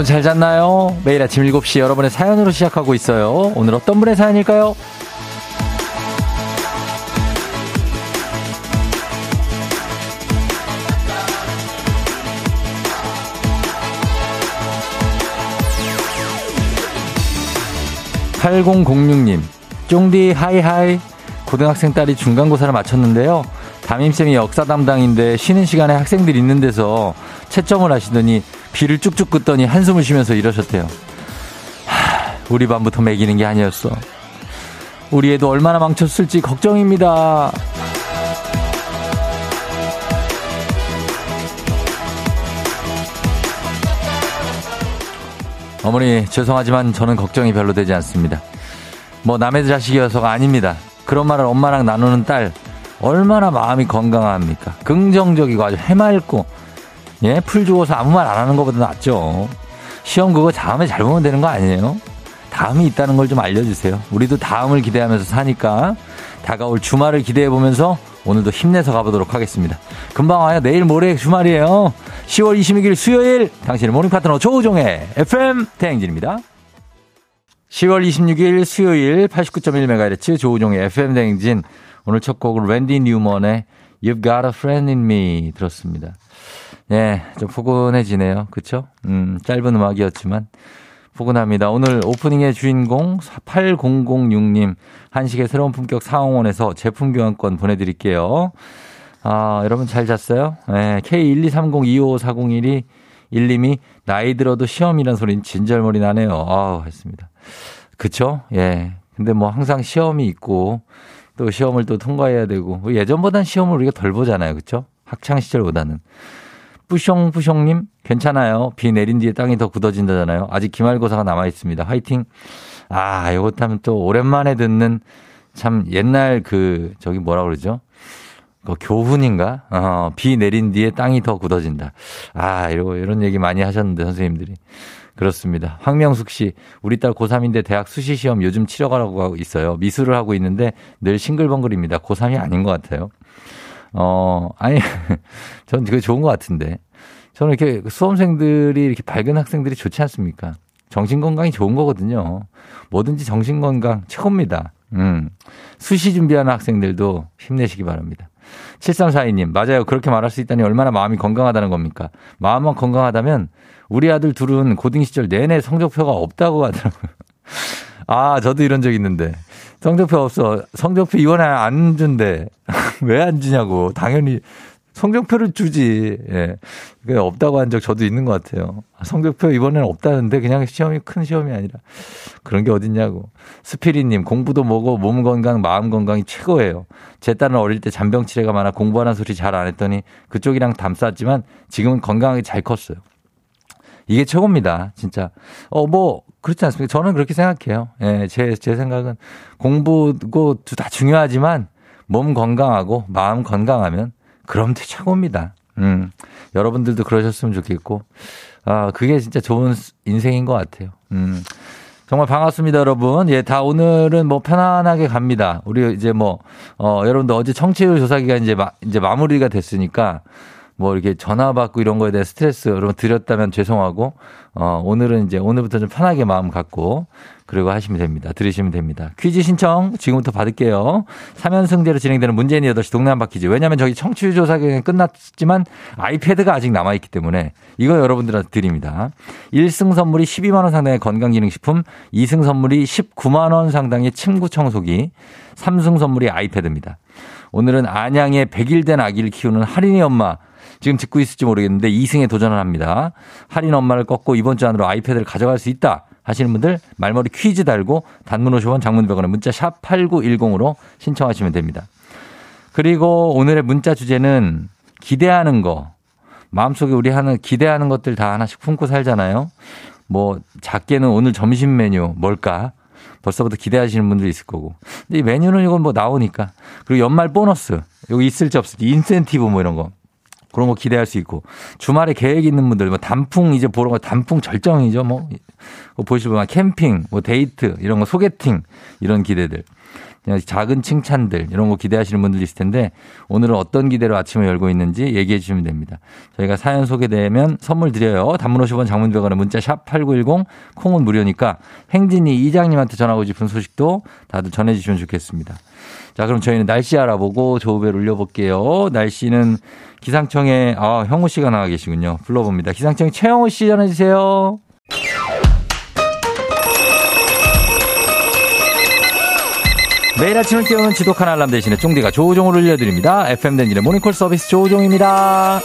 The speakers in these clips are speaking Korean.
여러분 잘 잤나요? 매일 아침 7시 여러분의 사연으로 시작하고 있어요. 오늘 어떤 분의 사연일까요? 8006님, 쫑디 하이하이. 고등학생 딸이 중간고사를 마쳤는데요. 담임쌤이 역사 담당인데 쉬는 시간에 학생들 있는 데서 채점을 하시더니 비를 쭉쭉 긋더니 한숨을 쉬면서 이러셨대요. 하, 우리 반부터 매기는 게 아니었어. 우리 애도 얼마나 망쳤을지 걱정입니다. 어머니, 죄송하지만 저는 걱정이 별로 되지 않습니다. 뭐 남의 자식이어서가 아닙니다. 그런 말을 엄마랑 나누는 딸, 얼마나 마음이 건강합니까? 긍정적이고 아주 해맑고, 예, 풀 죽어서 아무 말 안 하는 것보다 낫죠. 시험 그거 다음에 잘 보면 되는 거 아니에요? 다음이 있다는 걸 좀 알려주세요. 우리도 다음을 기대하면서 사니까 다가올 주말을 기대해 보면서 오늘도 힘내서 가보도록 하겠습니다. 금방 와요. 내일 모레 주말이에요. 10월 26일 수요일 당신의 모닝 파트너 조우종의 FM 대행진입니다. 10월 26일 수요일 89.1MHz 조우종의 FM 대행진 오늘 첫 곡은 랜디 뉴먼의 You've Got a Friend in Me 들었습니다. 네, 좀 포근해지네요. 그쵸? 음, 짧은 음악이었지만 포근합니다. 오늘 오프닝의 주인공 8006님 한식의 새로운 품격 상황원에서 제품 교환권 보내드릴게요. 아, 여러분 잘 잤어요? 네, K123025401이 1님이 나이 들어도 시험이란 소리는 진절머리 나네요. 아우, 했습니다. 그쵸? 예. 근데 뭐 항상 시험이 있고 또 시험을 또 통과해야 되고 예전보단 시험을 우리가 덜 보잖아요. 그쵸? 학창 시절보다는. 뿌숑뿌숑님 괜찮아요. 비 내린 뒤에 땅이 더 굳어진다잖아요. 아직 기말고사가 남아 있습니다. 화이팅. 아, 이것 하면 또 오랜만에 듣는 참 옛날 그 저기 뭐라 그러죠? 그 교훈인가? 어, 비 내린 뒤에 땅이 더 굳어진다. 아, 이러고 이런 얘기 많이 하셨는데 선생님들이. 그렇습니다. 황명숙 씨, 우리 딸 고3인데 대학 수시 시험 요즘 치러가라고 하고 있어요. 미술을 하고 있는데 늘 싱글벙글입니다. 고3이 아닌 것 같아요. 어, 아니, 전 그게 좋은 것 같은데. 저는 이렇게 수험생들이 이렇게 밝은 학생들이 좋지 않습니까? 정신건강이 좋은 거거든요. 뭐든지 정신건강 최고입니다. 음. 수시 준비하는 학생들도 힘내시기 바랍니다. 7342님, 맞아요. 그렇게 말할 수 있다니 얼마나 마음이 건강하다는 겁니까? 마음만 건강하다면 우리 아들 둘은 고등 시절 내내 성적표가 없다고 하더라고요. 아, 저도 이런 적 있는데. 성적표 없어. 성적표 이번에 안 준대. 왜 안 주냐고. 당연히 성적표를 주지. 예. 그게 없다고 한 적 저도 있는 것 같아요. 성적표 이번에는 없다는데 그냥 시험이 큰 시험이 아니라 그런 게 어딨냐고. 스피리님, 공부도 뭐고 몸 건강, 마음 건강이 최고예요. 제 딸은 어릴 때 잔병치레가 많아 공부하는 소리 잘 안 했더니 그쪽이랑 담쌌지만 지금은 건강하게 잘 컸어요. 이게 최고입니다. 진짜. 어, 뭐, 그렇지 않습니까? 저는 그렇게 생각해요. 예, 제, 제 생각은 공부고 다 중요하지만 몸 건강하고 마음 건강하면 그럼 최고입니다. 음, 여러분들도 그러셨으면 좋겠고, 아, 그게 진짜 좋은 인생인 것 같아요. 음, 정말 반갑습니다, 여러분. 예, 다 오늘은 뭐 편안하게 갑니다. 우리 이제 뭐, 어, 여러분들 어제 청취율 조사기가 이제 마, 이제 마무리가 됐으니까 뭐 이렇게 전화 받고 이런 거에 대한 스트레스 여러분 드렸다면 죄송하고 어 오늘은 이제 오늘부터 좀 편하게 마음 갖고 그리고 하시면 됩니다. 들으시면 됩니다. 퀴즈 신청 지금부터 받을게요. 3연승제로 진행되는 문재인 8시 동네 한바 퀴즈. 왜냐하면 저기 청취율 조사 기간 끝났지만 아이패드가 아직 남아 있기 때문에 이거 여러분들한테 드립니다. 1승 선물이 12만 원 상당의 건강기능식품, 2승 선물이 19만 원 상당의 침구 청소기, 3승 선물이 아이패드입니다. 오늘은 안양의 100일 된 아기를 키우는 할인이 엄마 지금 듣고 있을지 모르겠는데 2승에 도전을 합니다. 할인 엄마를 꺾고 이번 주 안으로 아이패드를 가져갈 수 있다 하시는 분들 말머리 퀴즈 달고 단문 50원 장문 100원에 문자 샵 8910으로 신청하시면 됩니다. 그리고 오늘의 문자 주제는 기대하는 거. 마음속에 우리 하는 기대하는 것들 다 하나씩 품고 살잖아요. 뭐 작게는 오늘 점심 메뉴 뭘까? 벌써부터 기대하시는 분들 있을 거고. 근데 이 메뉴는 이건 뭐 나오니까. 그리고 연말 보너스. 여기 있을지 없을지 인센티브 뭐 이런 거. 그런 거 기대할 수 있고 주말에 계획 있는 분들 뭐 단풍 이제 보러 가 단풍 절정이죠 뭐 분만 캠핑, 뭐 데이트, 이런 거 소개팅, 이런 기대들. 작은 칭찬들 이런 거 기대하시는 분들 있을 텐데 오늘은 어떤 기대로 아침을 열고 있는지 얘기해 주시면 됩니다. 저희가 사연 소개되면 선물 드려요. 단문 50원 장문 100원에 문자 샵8910 콩은 무료니까 행진이 이장님한테 전하고 싶은 소식도 다들 전해 주시면 좋겠습니다. 자, 그럼 저희는 날씨 알아보고 조우벨 올려볼게요. 날씨는 기상청에, 아, 형우 씨가 나와 계시군요. 불러봅니다. 기상청 최영우 씨 전해주세요. 매일 아침을 깨우는 지독한 알람 대신에 쫑디가 조우종을 올려드립니다. FM 댕진의 모닝콜 서비스 조우종입니다.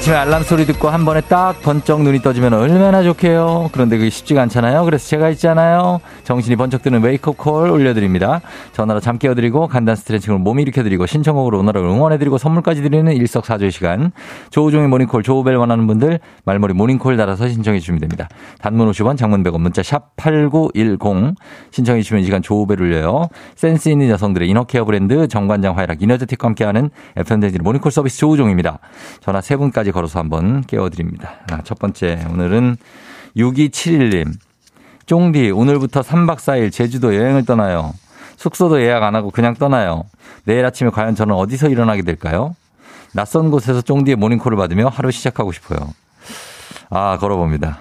아침에 알람 소리 듣고 한 번에 딱 번쩍 눈이 떠지면 얼마나 좋게요. 그런데 그게 쉽지가 않잖아요. 그래서 제가 있잖아요. 정신이 번쩍 드는 wake-up call 올려드립니다. 전화로 잠 깨워드리고 간단 스트레칭으로 몸 일으켜드리고 신청곡으로 오늘을 응원해드리고 선물까지 드리는 일석사조의 시간. 조우종의 모닝콜 조우벨 원하는 분들 말머리 모닝콜 달아서 신청해 주시면 됩니다. 단문 50원 장문 100원 문자 샵 8910 신청해 주시면 이 시간 조우벨 울려요. 센스 있는 여성들의 inner care 브랜드 정관장 화이락 이너제틱과 함께하는 FM대진 모닝콜 서비스 조우종입니다. 전화 세 분까지 까지 걸어서 한번 깨워드립니다. 아, 첫 번째, 오늘은 6271님. 쫑디, 오늘부터 3박 4일 제주도 여행을 떠나요. 숙소도 예약 안 하고 그냥 떠나요. 내일 아침에 과연 저는 어디서 일어나게 될까요? 낯선 곳에서 쫑디의 모닝콜을 받으며 하루 시작하고 싶어요. 아, 걸어봅니다.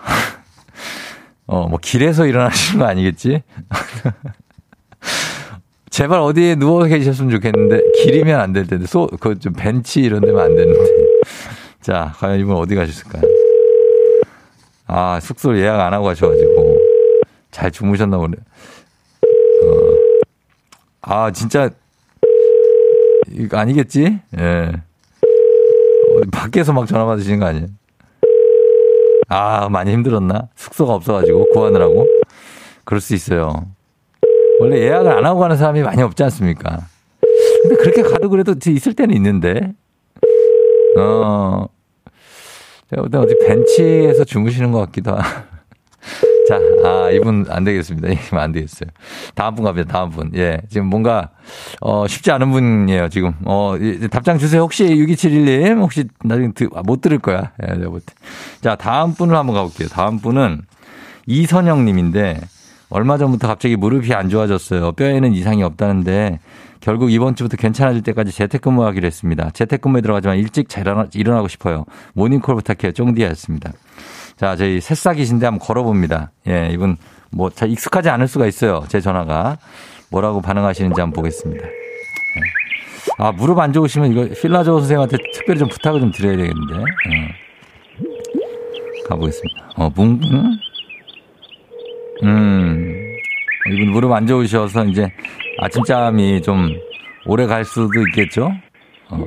어, 뭐, 길에서 일어나시는 거 아니겠지? 제발 어디에 누워 계셨으면 좋겠는데, 길이면 안 될 텐데, 소, 그 좀 벤치 이런 데면 안 되는데. 자, 과연 이분 어디 가셨을까요? 아, 숙소 예약 안 하고 가셔가지고. 잘 주무셨나 보네. 어. 아, 진짜, 이거 아니겠지? 예. 어디 밖에서 막 전화 받으시는 거 아니에요? 아, 많이 힘들었나? 숙소가 없어가지고 구하느라고? 그럴 수 있어요. 원래 예약을 안 하고 가는 사람이 많이 없지 않습니까? 근데 그렇게 가도 그래도 있을 때는 있는데. 어, 제가 볼때 어디 벤치에서 주무시는 것 같기도 하고. 자, 아, 이분 안 되겠습니다. 이분 안 되겠어요. 다음 분 갑니다. 다음 분. 예. 지금 뭔가, 어, 쉽지 않은 분이에요. 지금. 어, 답장 주세요. 혹시 6271님, 혹시 나중에 드, 아, 못 들을 거야. 예, 내가 볼 때. 자, 다음 분을 한번 가볼게요. 다음 분은 이선영 님인데, 얼마 전부터 갑자기 무릎이 안 좋아졌어요. 뼈에는 이상이 없다는데, 결국 이번 주부터 괜찮아질 때까지 재택근무하기로 했습니다. 재택근무에 들어가지만 일찍 잘 일어나, 고 싶어요. 모닝콜 부탁해요. 쫑디였습니다. 자, 저희 새싹이신데 한번 걸어봅니다. 예, 이분 뭐 잘 익숙하지 않을 수가 있어요. 제 전화가. 뭐라고 반응하시는지 한번 보겠습니다. 예. 아, 무릎 안 좋으시면 이거 필라조 선생님한테 특별히 좀 부탁을 좀 드려야 되겠는데. 예. 가보겠습니다. 어, 뭉, 음. 이분 무릎 안 좋으셔서 이제 아침잠이 좀 오래 갈 수도 있겠죠? 어,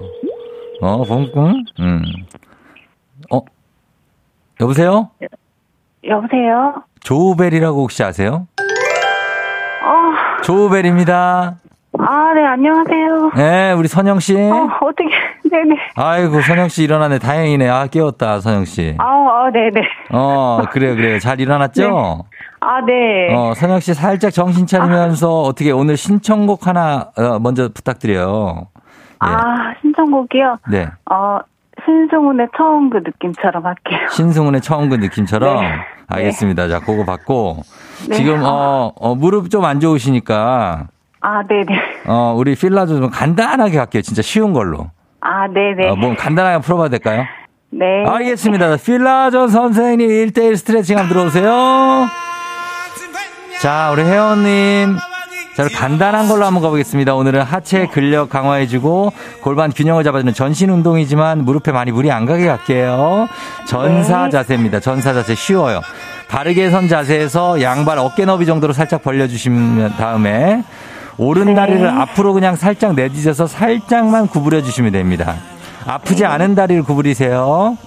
어, 붕붕? 음. 어, 여보세요? 여보세요? 조우벨이라고 혹시 아세요? 어. 조우벨입니다. 아, 네, 안녕하세요. 네, 우리 선영씨. 어, 어떻게, 네네. 아이고, 선영씨 일어나네. 다행이네. 아, 깨웠다, 선영씨. 아, 어, 네네. 어, 그래요, 그래요. 잘 일어났죠? 네. 아, 네. 어, 선영 씨 살짝 정신 차리면서 아. 어떻게 오늘 신청곡 하나 어, 먼저 부탁드려요. 예. 아, 신청곡이요? 네. 어, 신승훈의 처음 그 느낌처럼 할게요. 신승훈의 처음 그 느낌처럼? 네. 알겠습니다. 네. 자, 그거 받고. 네. 지금, 어, 어, 무릎 좀 안 좋으시니까. 아, 네네. 어, 우리 필라조 좀 간단하게 할게요. 진짜 쉬운 걸로. 아, 네네. 어, 뭐 간단하게 풀어봐도 될까요? 네. 알겠습니다. 필라조 선생님 1대1 스트레칭 한번 들어오세요. 자, 우리 회원님. 자, 간단한 걸로 한번 가보겠습니다. 오늘은 하체 근력 강화해주고 골반 균형을 잡아주는 전신 운동이지만 무릎에 많이 무리 안 가게 갈게요. 전사 네. 자세입니다. 전사 자세 쉬워요. 바르게 선 자세에서 양발 어깨 너비 정도로 살짝 벌려주시면 다음에 오른 네. 다리를 앞으로 그냥 살짝 내딛어서 살짝만 구부려 주시면 됩니다. 아프지 네. 않은 다리를 구부리세요.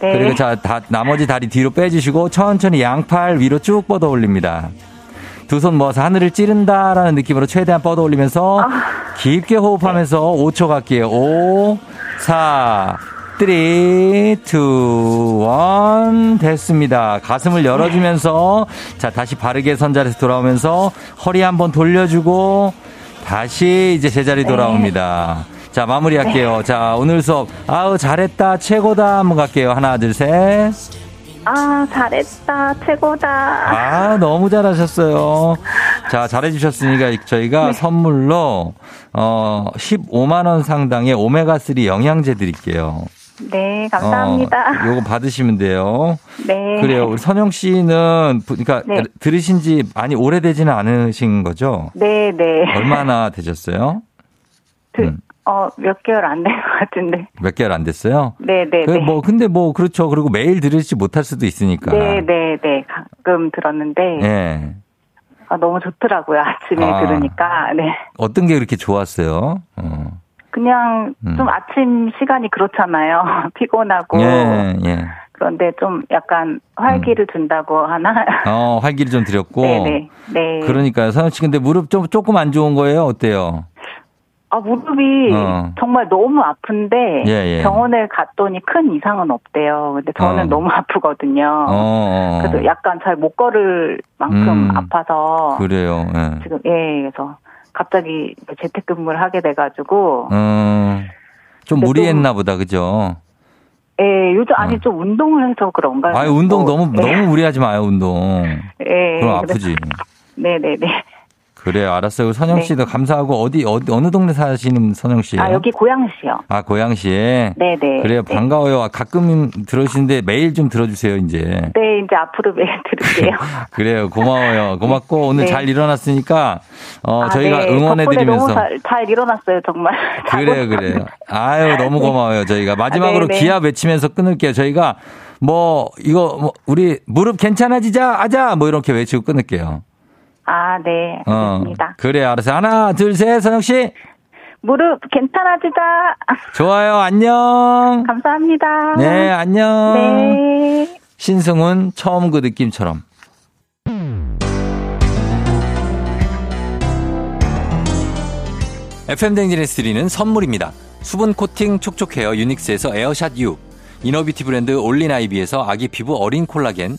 네. 그리고 자, 다, 나머지 다리 뒤로 빼주시고 천천히 양팔 위로 쭉 뻗어 올립니다. 두 손 모아서 하늘을 찌른다라는 느낌으로 최대한 뻗어 올리면서 아. 깊게 호흡하면서 5초 갈게요. 5, 4, 3, 2, 1 됐습니다. 가슴을 열어주면서 자 다시 바르게 선자리에서 돌아오면서 허리 한번 돌려주고 다시 이제 제자리 돌아옵니다. 자, 마무리할게요. 자, 오늘 수업. 아우, 잘했다. 최고다. 한번 갈게요. 하나, 둘, 셋. 아, 잘했다. 최고다. 아, 너무 잘하셨어요. 자, 잘해주셨으니까 저희가 선물로, 어, 15만원 상당의 오메가3 영양제 드릴게요. 네, 감사합니다. 어, 요거 받으시면 돼요. 네. 그래요. 우리 선영 씨는, 부- 그러니까 네. 들으신 지 많이 오래되지는 않으신 거죠? 네, 네. 얼마나 되셨어요? 그, 음. 어, 몇 개월 안 된 것 같은데. 몇 개월 안 됐어요? 네, 네, 그 네. 뭐 근데 뭐 그렇죠. 그리고 매일 들으지 못할 수도 있으니까. 네, 네, 네. 가끔 들었는데, 예. 아, 너무 좋더라고요. 아침에 아. 들으니까. 네. 어떤 게 그렇게 좋았어요? 어. 그냥 음. 좀 아침 시간이 그렇잖아요. 피곤하고. 예, 예. 그런데 좀 약간 활기를 준다고 하나? 어, 활기를 좀 드렸고. 네네. 네. 그러니까요. 선영 씨 근데 무릎 좀 조금 안 좋은 거예요? 어때요? 아, 무릎이 어. 정말 너무 아픈데 예, 예. 병원에 갔더니 큰 이상은 없대요. 근데 저는 어. 너무 아프거든요. 어, 어. 그래서 약간 잘 못 걸을 만큼 음. 아파서 그래요. 예. 지금 예, 그래서 갑자기 재택근무를 하게 돼 가지고 어, 좀 무리했나 보다. 그죠? 예, 요즘 어. 아니 좀 운동을 해서 그런가요? 아유, 운동 뭐, 너무, 예, 너무 무리하지 마요, 운동. 예, 그럼 아프지. 네 네 네. 그래요. 알았어요. 선영 네. 씨도 감사하고 어디, 어디, 어느 동네 사시는 선영 씨예요? 아 여기 고양시요. 아, 고양시에? 네네. 그래요. 네. 반가워요. 가끔 들으시는데 매일 좀 들어주세요, 이제. 네, 이제 앞으로 매일 들을게요. 그래요. 고마워요. 고맙고 오늘 네. 잘 일어났으니까 어 아, 저희가 네. 응원해드리면서 너무 잘, 잘 일어났어요, 정말. 그래요, 그래요. 아유 너무 고마워요. 저희가 마지막으로 네, 네. 기합 외치면서 끊을게요. 저희가 뭐 이거 뭐 우리 무릎 괜찮아지자 하자 뭐 이렇게 외치고 끊을게요. 아, 네. 어 알겠습니다. 그래 알았어. 하나 둘 셋 선영 씨 무릎 괜찮아지자. 좋아요. 안녕. 감사합니다. 네 안녕. 네. 신승훈 처음 그 느낌처럼. FM 대행진에서 드리는 선물입니다. 수분 코팅 촉촉 헤어 유닉스에서 에어샷 U, inner beauty 브랜드 올린 아이비에서 아기 피부 어린 콜라겐,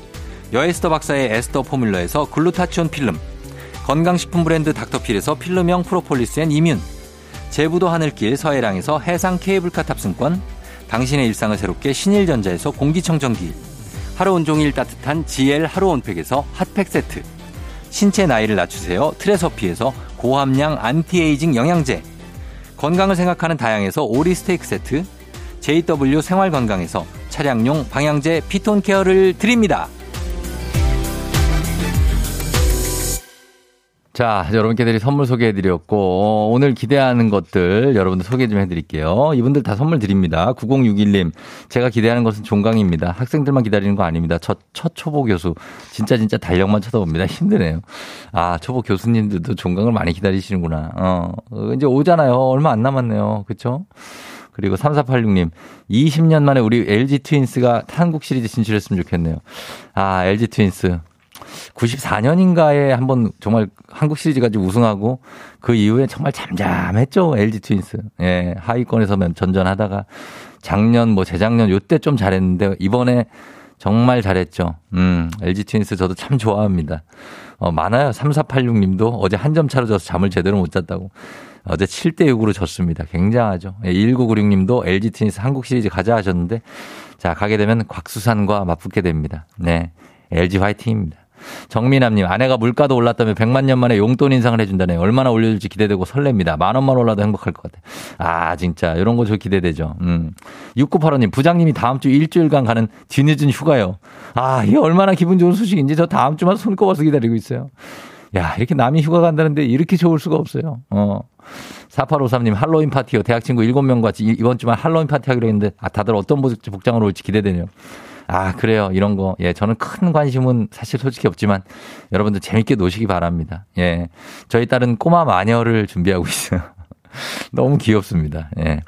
여에스더 박사의 에스더 포뮬러에서 글루타치온 필름, 건강식품 브랜드 닥터필에서 필름형 프로폴리스 앤 이뮨, 제부도 하늘길 서해랑에서 해상 케이블카 탑승권, 당신의 일상을 새롭게 신일전자에서 공기청정기, 하루 온종일 따뜻한 GL 하루 온팩에서 핫팩 세트, 신체 나이를 낮추세요 트레서피에서 고함량 안티에이징 영양제, 건강을 생각하는 다양에서 오리 스테이크 세트, JW 생활건강에서 차량용 방향제 피톤 케어를 드립니다. 자, 여러분께 드릴 선물 소개해 드렸고, 어, 오늘 기대하는 것들 여러분들 소개 좀 해 드릴게요. 이분들 다 선물 드립니다. 9061님, 제가 기대하는 것은 종강입니다. 학생들만 기다리는 거 아닙니다. 첫, 첫 초보 교수. 진짜 진짜 달력만 쳐다봅니다. 힘드네요. 아, 초보 교수님들도 종강을 많이 기다리시는구나. 어, 이제 오잖아요. 얼마 안 남았네요. 그쵸? 그리고 3486님, 20년 만에 우리 LG 트윈스가 한국 시리즈 진출했으면 좋겠네요. 아, LG 트윈스. 94년인가에 한번 정말 한국 시리즈 가지고 우승하고 그 이후에 정말 잠잠했죠. LG 트윈스. 예, 하위권에서만 전전하다가 작년 뭐 재작년 요때 좀 잘했는데 이번에 정말 잘했죠. 음, LG 트윈스 저도 참 좋아합니다. 어, 많아요. 3486님도 어제 한 점 차로 져서 잠을 제대로 못 잤다고. 어제 7대 6으로 졌습니다. 굉장하죠. 예, 1996님도 LG 트윈스 한국 시리즈 가자 하셨는데 자, 가게 되면 곽수산과 맞붙게 됩니다. 네. LG 화이팅입니다. 정민남님, 아내가 물가도 올랐다며 100만 년 만에 용돈 인상을 해준다네. 얼마나 올려줄지 기대되고 설렙니다. 만 원만 올라도 행복할 것 같아. 아, 진짜. 이런 거 저 기대되죠. 음. 6985님, 부장님이 다음 주 일주일간 가는 뒤늦은 휴가요. 아, 이게 얼마나 기분 좋은 소식인지 저 다음 주만 손꼽아서 기다리고 있어요. 야, 이렇게 남이 휴가 간다는데 이렇게 좋을 수가 없어요. 어. 4853님, 할로윈 파티요. 대학 친구 7명과 같이 이번 주만 할로윈 파티 하기로 했는데, 아, 다들 어떤 복장으로 올지 기대되네요. 아, 그래요. 이런 거. 예, 저는 큰 관심은 사실 솔직히 없지만, 여러분들 재밌게 노시기 바랍니다. 예. 저희 딸은 꼬마 마녀를 준비하고 있어요. 너무 귀엽습니다. 예.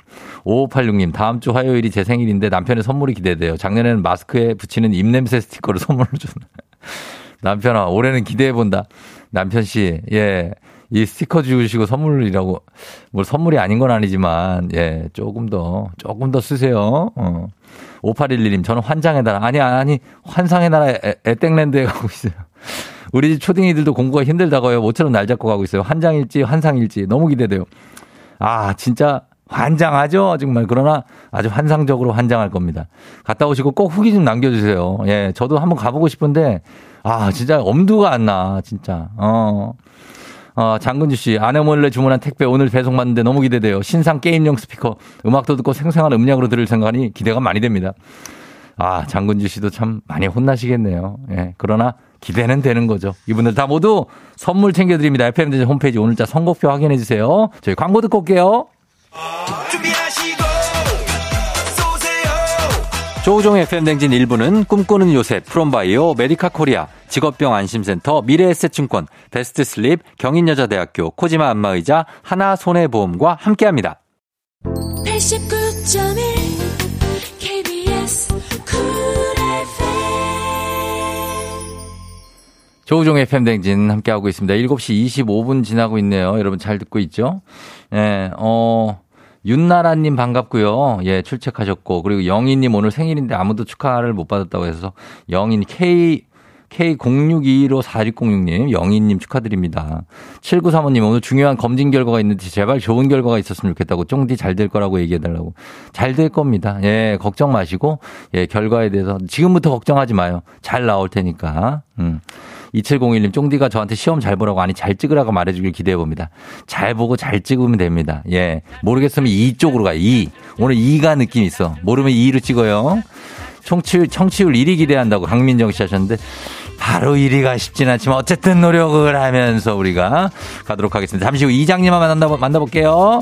5586님, 다음 주 화요일이 제 생일인데 남편의 선물이 기대돼요. 작년에는 마스크에 붙이는 입냄새 스티커를 선물로 줬나. 남편아, 올해는 기대해본다. 남편 씨, 예. 이 스티커 주시고 선물이라고, 뭐 선물이 아닌 건 아니지만, 예, 조금 더, 조금 더 쓰세요. 어. 5811님, 저는 환장의 나라, 아니, 아니, 환상의 나라 에땡랜드에 가고 있어요. 우리 집 초딩이들도 공부가 힘들다고요. 모처럼 날 잡고 가고 있어요. 환장일지, 환상일지. 너무 기대돼요. 아, 진짜 환장하죠? 정말. 그러나 아주 환상적으로 환장할 겁니다. 갔다 오시고 꼭 후기 좀 남겨주세요. 예, 저도 한번 가보고 싶은데, 아, 진짜 엄두가 안 나, 진짜. 어. 어, 장근주 씨, 아내 몰래 주문한 택배 오늘 배송 받는데 너무 기대돼요. 신상 게임용 스피커, 음악도 듣고 생생한 음량으로 들을 생각하니 기대가 많이 됩니다. 아, 장근주 씨도 참 많이 혼나시겠네요. 예, 그러나 기대는 되는 거죠. 이분들 다 모두 선물 챙겨드립니다. FM대전 홈페이지 오늘자 선곡표 확인해주세요. 저희 광고 듣고 올게요. 조우종의 FM대행진 1부는 꿈꾸는 요새 프롬바이오 메디카 코리아 직업병 안심센터 미래에셋증권 베스트슬립 경인여자대학교 코지마 안마의자 하나손해보험과 함께합니다. 89.1 KBS 조우종의 FM대행진 함께하고 있습니다. 7시 25분 지나고 있네요. 여러분 잘 듣고 있죠? 예, 네, 어, 윤나라님 반갑고요. 예, 출첵하셨고 그리고 영희님 오늘 생일인데 아무도 축하를 못 받았다고 해서 영인 K K06254606님, 영희님 축하드립니다. 7935님, 오늘 중요한 검진 결과가 있는데 제발 좋은 결과가 있었으면 좋겠다고 쫑디 잘 될 거라고 얘기해달라고. 잘 될 겁니다. 예, 걱정 마시고, 예, 결과에 대해서 지금부터 걱정하지 마요. 잘 나올 테니까. 음. 2701님, 쫑디가 저한테 시험 잘 보라고 아니 잘 찍으라고 말해주길 기대해 봅니다. 잘 보고 잘 찍으면 됩니다. 예. 모르겠으면 2 쪽으로 가요. 2. 오늘 2가 느낌 있어. 모르면 2로 찍어요. 청취율, 청취율 1위 기대한다고 강민정 씨 하셨는데 바로 1위가 쉽진 않지만 어쨌든 노력을 하면서 우리가 가도록 하겠습니다. 잠시 후 이장님 한번 만나보, 만나볼게요.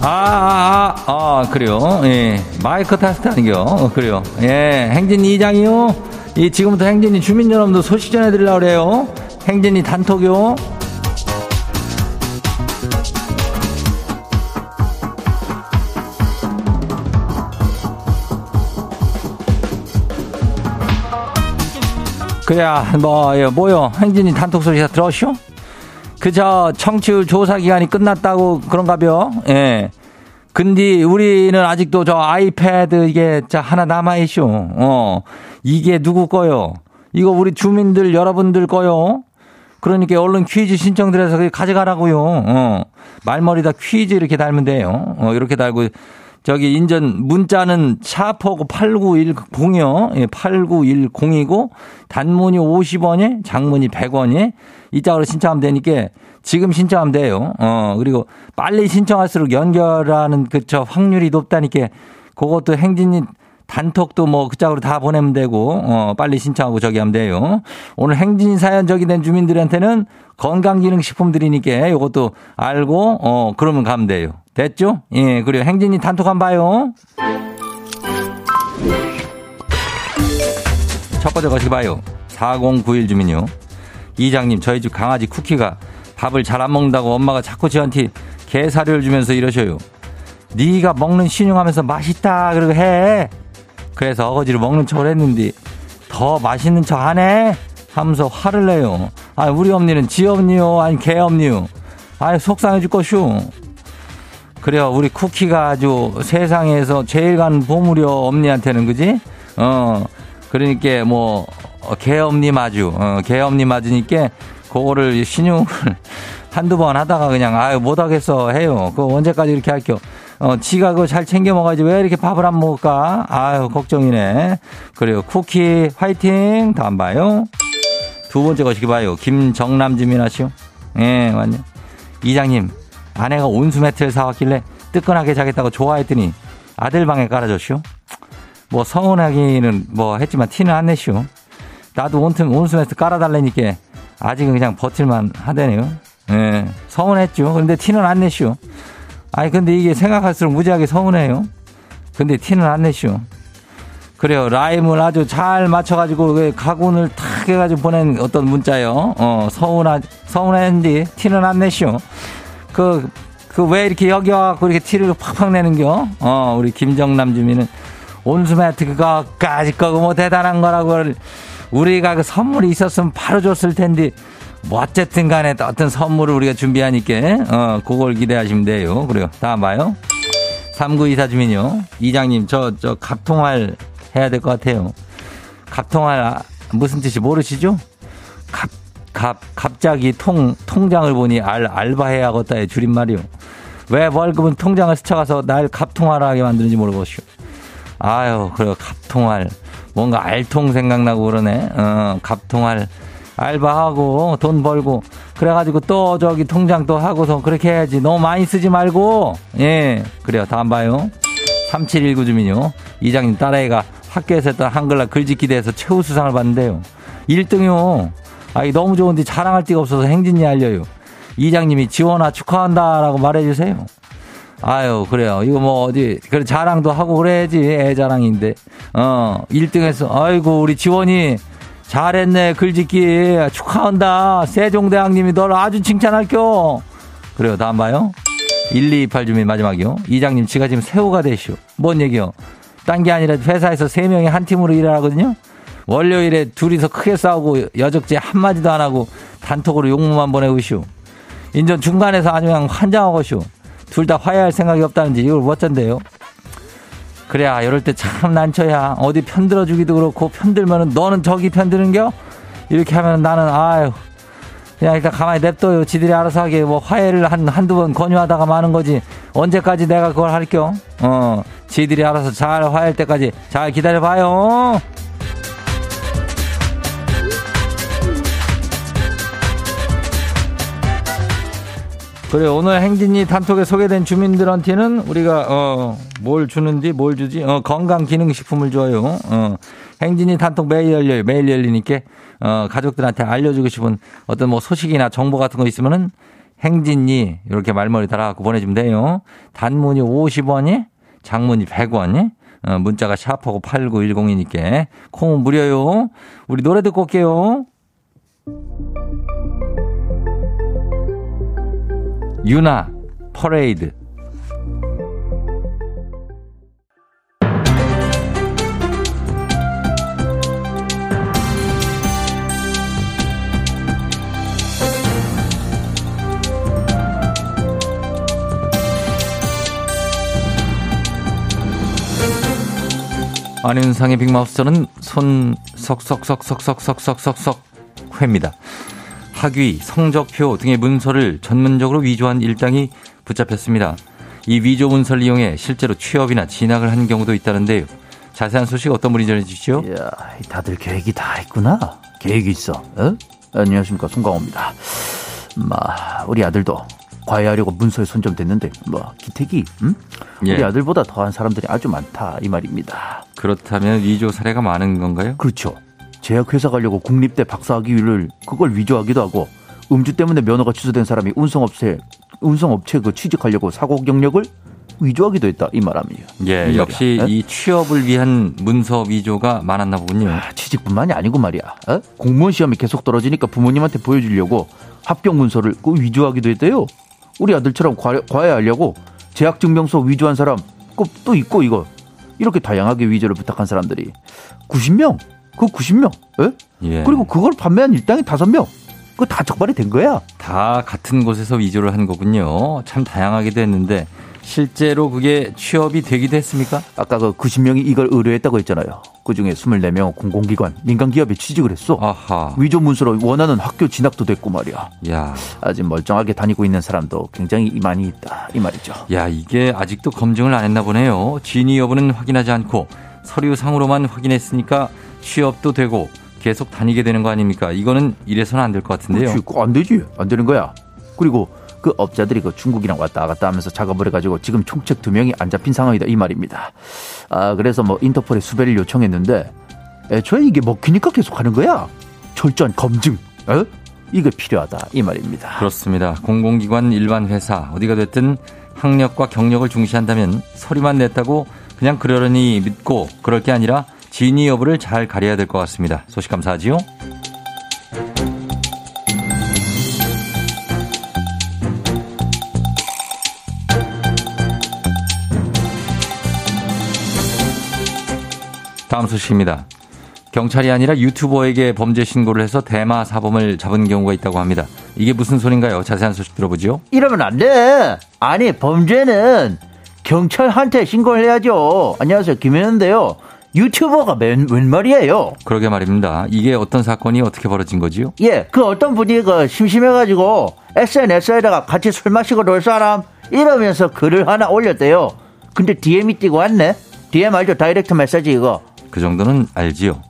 아, 아, 아, 아, 그래요. 예. 마이크 테스트 아니요. 어, 그래요. 예. 행진이 이장이요. 이, 지금부터 행진이 주민 여러분들 소식 전해드리려고 그래요. 행진이 단톡요. 그래야, 뭐, 예, 뭐요. 행진이 단톡 소식 다 들었쇼? 그저 청취율 조사 기간이 끝났다고 그런가벼. 예. 근데 우리는 아직도 저 아이패드 이게 자 하나 남아 있쇼. 어. 이게 누구 거요? 이거 우리 주민들 여러분들 거요. 그러니까 얼른 퀴즈 신청드려서 가져가라고요. 어. 말머리다 퀴즈 이렇게 달면 돼요. 어, 이렇게 달고 저기 인전 문자는 샤퍼고 8910이요. 예, 8910이고 단문이 50원에 장문이 100원에 이 짝으로 신청하면 되니까 지금 신청하면 돼요. 어, 그리고 빨리 신청할수록 연결하는 그저 확률이 높다니까 그것도 행진이 단톡도 뭐 그 짝으로 다 보내면 되고 어 빨리 신청하고 저기 하면 돼요. 오늘 행진 사연 저기 된 주민들한테는 건강기능식품 드리니까 이것도 알고 어 그러면 가면 돼요. 됐죠? 예, 그리고 행진이 단톡 한번 봐요. 첫 번째 거시 봐요. 4091 주민요. 이장님, 저희 집 강아지 쿠키가 밥을 잘 안 먹는다고 엄마가 자꾸 저한테 개사료를 주면서 이러셔요. 네가 먹는 신용하면서 맛있다 그러고 해. 그래서 어거지로 먹는 척을 했는데 더 맛있는 척 하네 하면서 화를 내요. 아 우리 엄니는 지 엄니요 아니 개 엄니요. 아 속상해 죽겠슈. 그래요 우리 쿠키가 아주 세상에서 제일 간 보물이요 엄니한테는 그지? 어 그러니까 뭐 개 엄니 마주 어, 개 엄니 맞으니까 그거를 신용을 한두 번 하다가 그냥 아유 못하겠어 해요. 그거 언제까지 이렇게 할게요. 어, 지가 그거 잘 챙겨 먹어야지 왜 이렇게 밥을 안 먹을까? 아유, 걱정이네. 그래요. 쿠키 화이팅! 다음 봐요. 두 번째 거시기 봐요. 김정남 주민하시오. 예, 맞네. 이장님, 아내가 온수 매트를 사왔길래 뜨끈하게 자겠다고 좋아했더니 아들 방에 깔아줬슈. 뭐 서운하기는 뭐 했지만 티는 안 내슈. 나도 온틈 온수 매트 깔아달라니까 아직은 그냥 버틸만 하대네요. 예, 서운했죠. 근데 티는 안 내슈. 아니 근데 이게 생각할수록 무지하게 서운해요. 근데 티는 안 내쇼. 그래요. 라임을 아주 잘 맞춰가지고 그 가군을 탁 해가지고 보낸 어떤 문자요. 어 서운하 서운했는데 티는 안 내쇼. 그그 왜 이렇게 여기 와갖고 이렇게 티를 팍팍 내는겨? 어 우리 김정남 주민은 온수매트 그거까지 거고 뭐 대단한 거라고 우리가 그 선물이 있었으면 바로 줬을 텐데 뭐 어쨌든 간에 어떤 선물을 우리가 준비하니까 어 그걸 기대하시면 돼요. 그래요. 다음 봐요. 3924 주민요. 이장님 저 저 갑통알 해야 될 것 같아요. 갑통알 아, 무슨 뜻이 모르시죠? 갑, 갑, 갑자기 통, 통장을 보니 알, 알바해야겠다의 줄임말이요. 왜 월급은 통장을 스쳐가서 날 갑통알하게 만드는지 모르겠슈. 아유, 그래요. 갑통알. 뭔가 알통 생각나고 그러네. 어, 갑통알. 알바하고 돈 벌고 그래가지고 또 저기 통장 또 하고서 그렇게 해야지. 너무 많이 쓰지 말고. 예 그래요. 다음 봐요. 3719 주민요. 이장님 딸아이가 학교에서 했던 한글날 글짓기 대회에서 최우수상을 받는데요. 1등이요. 아이 너무 좋은데 자랑할 데가 없어서 행진이 알려요. 이장님이 지원아 축하한다라고 말해주세요. 아유 그래요. 이거 뭐 어디 그래 자랑도 하고 그래야지. 애 자랑인데. 어 1등에서 아이고 우리 지원이 잘했네 글짓기. 축하한다. 세종대왕님이 너를 아주 칭찬할겨. 그래요 다음 봐요. 1228 주민 마지막이요. 이장님 지가 지금 새우가 되시오. 뭔 얘기요? 딴 게 아니라 회사에서 세 명이 한 팀으로 일하거든요. 월요일에 둘이서 크게 싸우고 여적지 한마디도 안 하고 단톡으로 용무만 보내고 시오. 인전 중간에서 그냥 환장하고 시오. 둘 다 화해할 생각이 없다는지 이걸 어쩐데요 그래야 이럴 때 참 난처야. 어디 편들어주기도 그렇고 편들면은 너는 저기 편드는겨? 이렇게 하면 나는 아유 그냥 일단 가만히 냅둬요. 지들이 알아서 하게 뭐 화해를 한 한두 번 권유하다가 마는 거지. 언제까지 내가 그걸 할겨? 어, 지들이 알아서 잘 화해할 때까지 잘 기다려봐요. 그래 오늘 행진이 단톡에 소개된 주민들한테는 우리가 어 뭘 주는지 뭘 주지? 어 건강 기능 식품을 줘요. 어 행진이 단톡 매일 열려요. 매일 열리니까 어 가족들한테 알려주고 싶은 어떤 뭐 소식이나 정보 같은 거 있으면은 행진이 이렇게 말머리 달아갖고 보내주면 돼요. 단문이 50원이 장문이 100원이 어 문자가 샤프하고 8910이니까 콩은 무료요. 우리 노래 듣고 올게요. 유나 퍼레이드 안윤상의 빅마우스 저는 손 석석석석석석석석 회입니다. 학위, 성적표 등의 문서를 전문적으로 위조한 일당이 붙잡혔습니다. 이 위조 문서를 이용해 실제로 취업이나 진학을 한 경우도 있다는데요. 자세한 소식 어떤 분이 전해주시죠? 이야, 다들 계획이 다 있구나. 계획이 있어. 어? 안녕하십니까 송강호입니다. 마, 우리 아들도 과외하려고 문서에 선점됐는데 뭐 기택이 음? 우리 예. 아들보다 더한 사람들이 아주 많다 이 말입니다. 그렇다면 위조 사례가 많은 건가요? 그렇죠. 제약회사 가려고 국립대 박사학위를 그걸 위조하기도 하고 음주 때문에 면허가 취소된 사람이 운송업체 운송업체 그 취직하려고 사고 경력을 위조하기도 했다 이 말합니다. 예, 이 역시. 에? 이 취업을 위한 문서 위조가 많았나 보군요. 아, 취직뿐만이 아니고 말이야. 어? 공무원 시험이 계속 떨어지니까 부모님한테 보여주려고 합격 문서를 그 위조하기도 했대요. 우리 아들처럼 과외, 과외하려고 제약증명서 위조한 사람 또 있고 이거 이렇게 다양하게 위조를 부탁한 사람들이 90명 그 90명 예? 예. 그리고 그걸 판매한 일당이 5명 그거 다 적발이 된 거야 다 같은 곳에서 위조를 한 거군요 참 다양하게도 했는데 실제로 그게 취업이 되기도 했습니까? 아까 그 90명이 이걸 의뢰했다고 했잖아요. 그 중에 24명 공공기관, 민간기업에 취직을 했어. 아하. 위조 문서로 원하는 학교 진학도 됐고 말이야. 야. 아직 멀쩡하게 다니고 있는 사람도 굉장히 많이 있다. 이 말이죠. 야, 이게 아직도 검증을 안 했나 보네요. 진위 여부는 확인하지 않고 서류상으로만 확인했으니까 취업도 되고 계속 다니게 되는 거 아닙니까? 이거는 이래서는 안 될 것 같은데요. 그렇지, 안 되지. 안 되는 거야. 그리고 그 업자들이 그 중국이랑 왔다 갔다 하면서 작업을 해가지고 지금 총책 두 명이 안 잡힌 상황이다 이 말입니다. 아 그래서 뭐 인터폴에 수배를 요청했는데 애초에 이게 먹히니까 계속 하는 거야. 철저한 검증. 어? 이게 필요하다 이 말입니다. 그렇습니다. 공공기관 일반 회사 어디가 됐든 학력과 경력을 중시한다면 서류만 냈다고 그냥 그러려니 믿고 그럴 게 아니라 진위 여부를 잘 가려야 될 것 같습니다. 소식 감사하지요. 다음 소식입니다. 경찰이 아니라 유튜버에게 범죄 신고를 해서 대마 사범을 잡은 경우가 있다고 합니다. 이게 무슨 소린가요? 자세한 소식 들어보죠. 이러면 안 돼. 아니 범죄는 경찰한테 신고를 해야죠. 안녕하세요 김현인데요. 유튜버가 웬, 웬 말이에요? 그러게 말입니다. 이게 어떤 사건이 어떻게 벌어진 거지요? 예, 그 어떤 분이 그 심심해가지고 SNS에다가 같이 술 마시고 놀 사람 이러면서 글을 하나 올렸대요. 근데 DM이 띄고 왔네. DM 알죠? 다이렉트 메시지 이거. 그 정도는 알지요.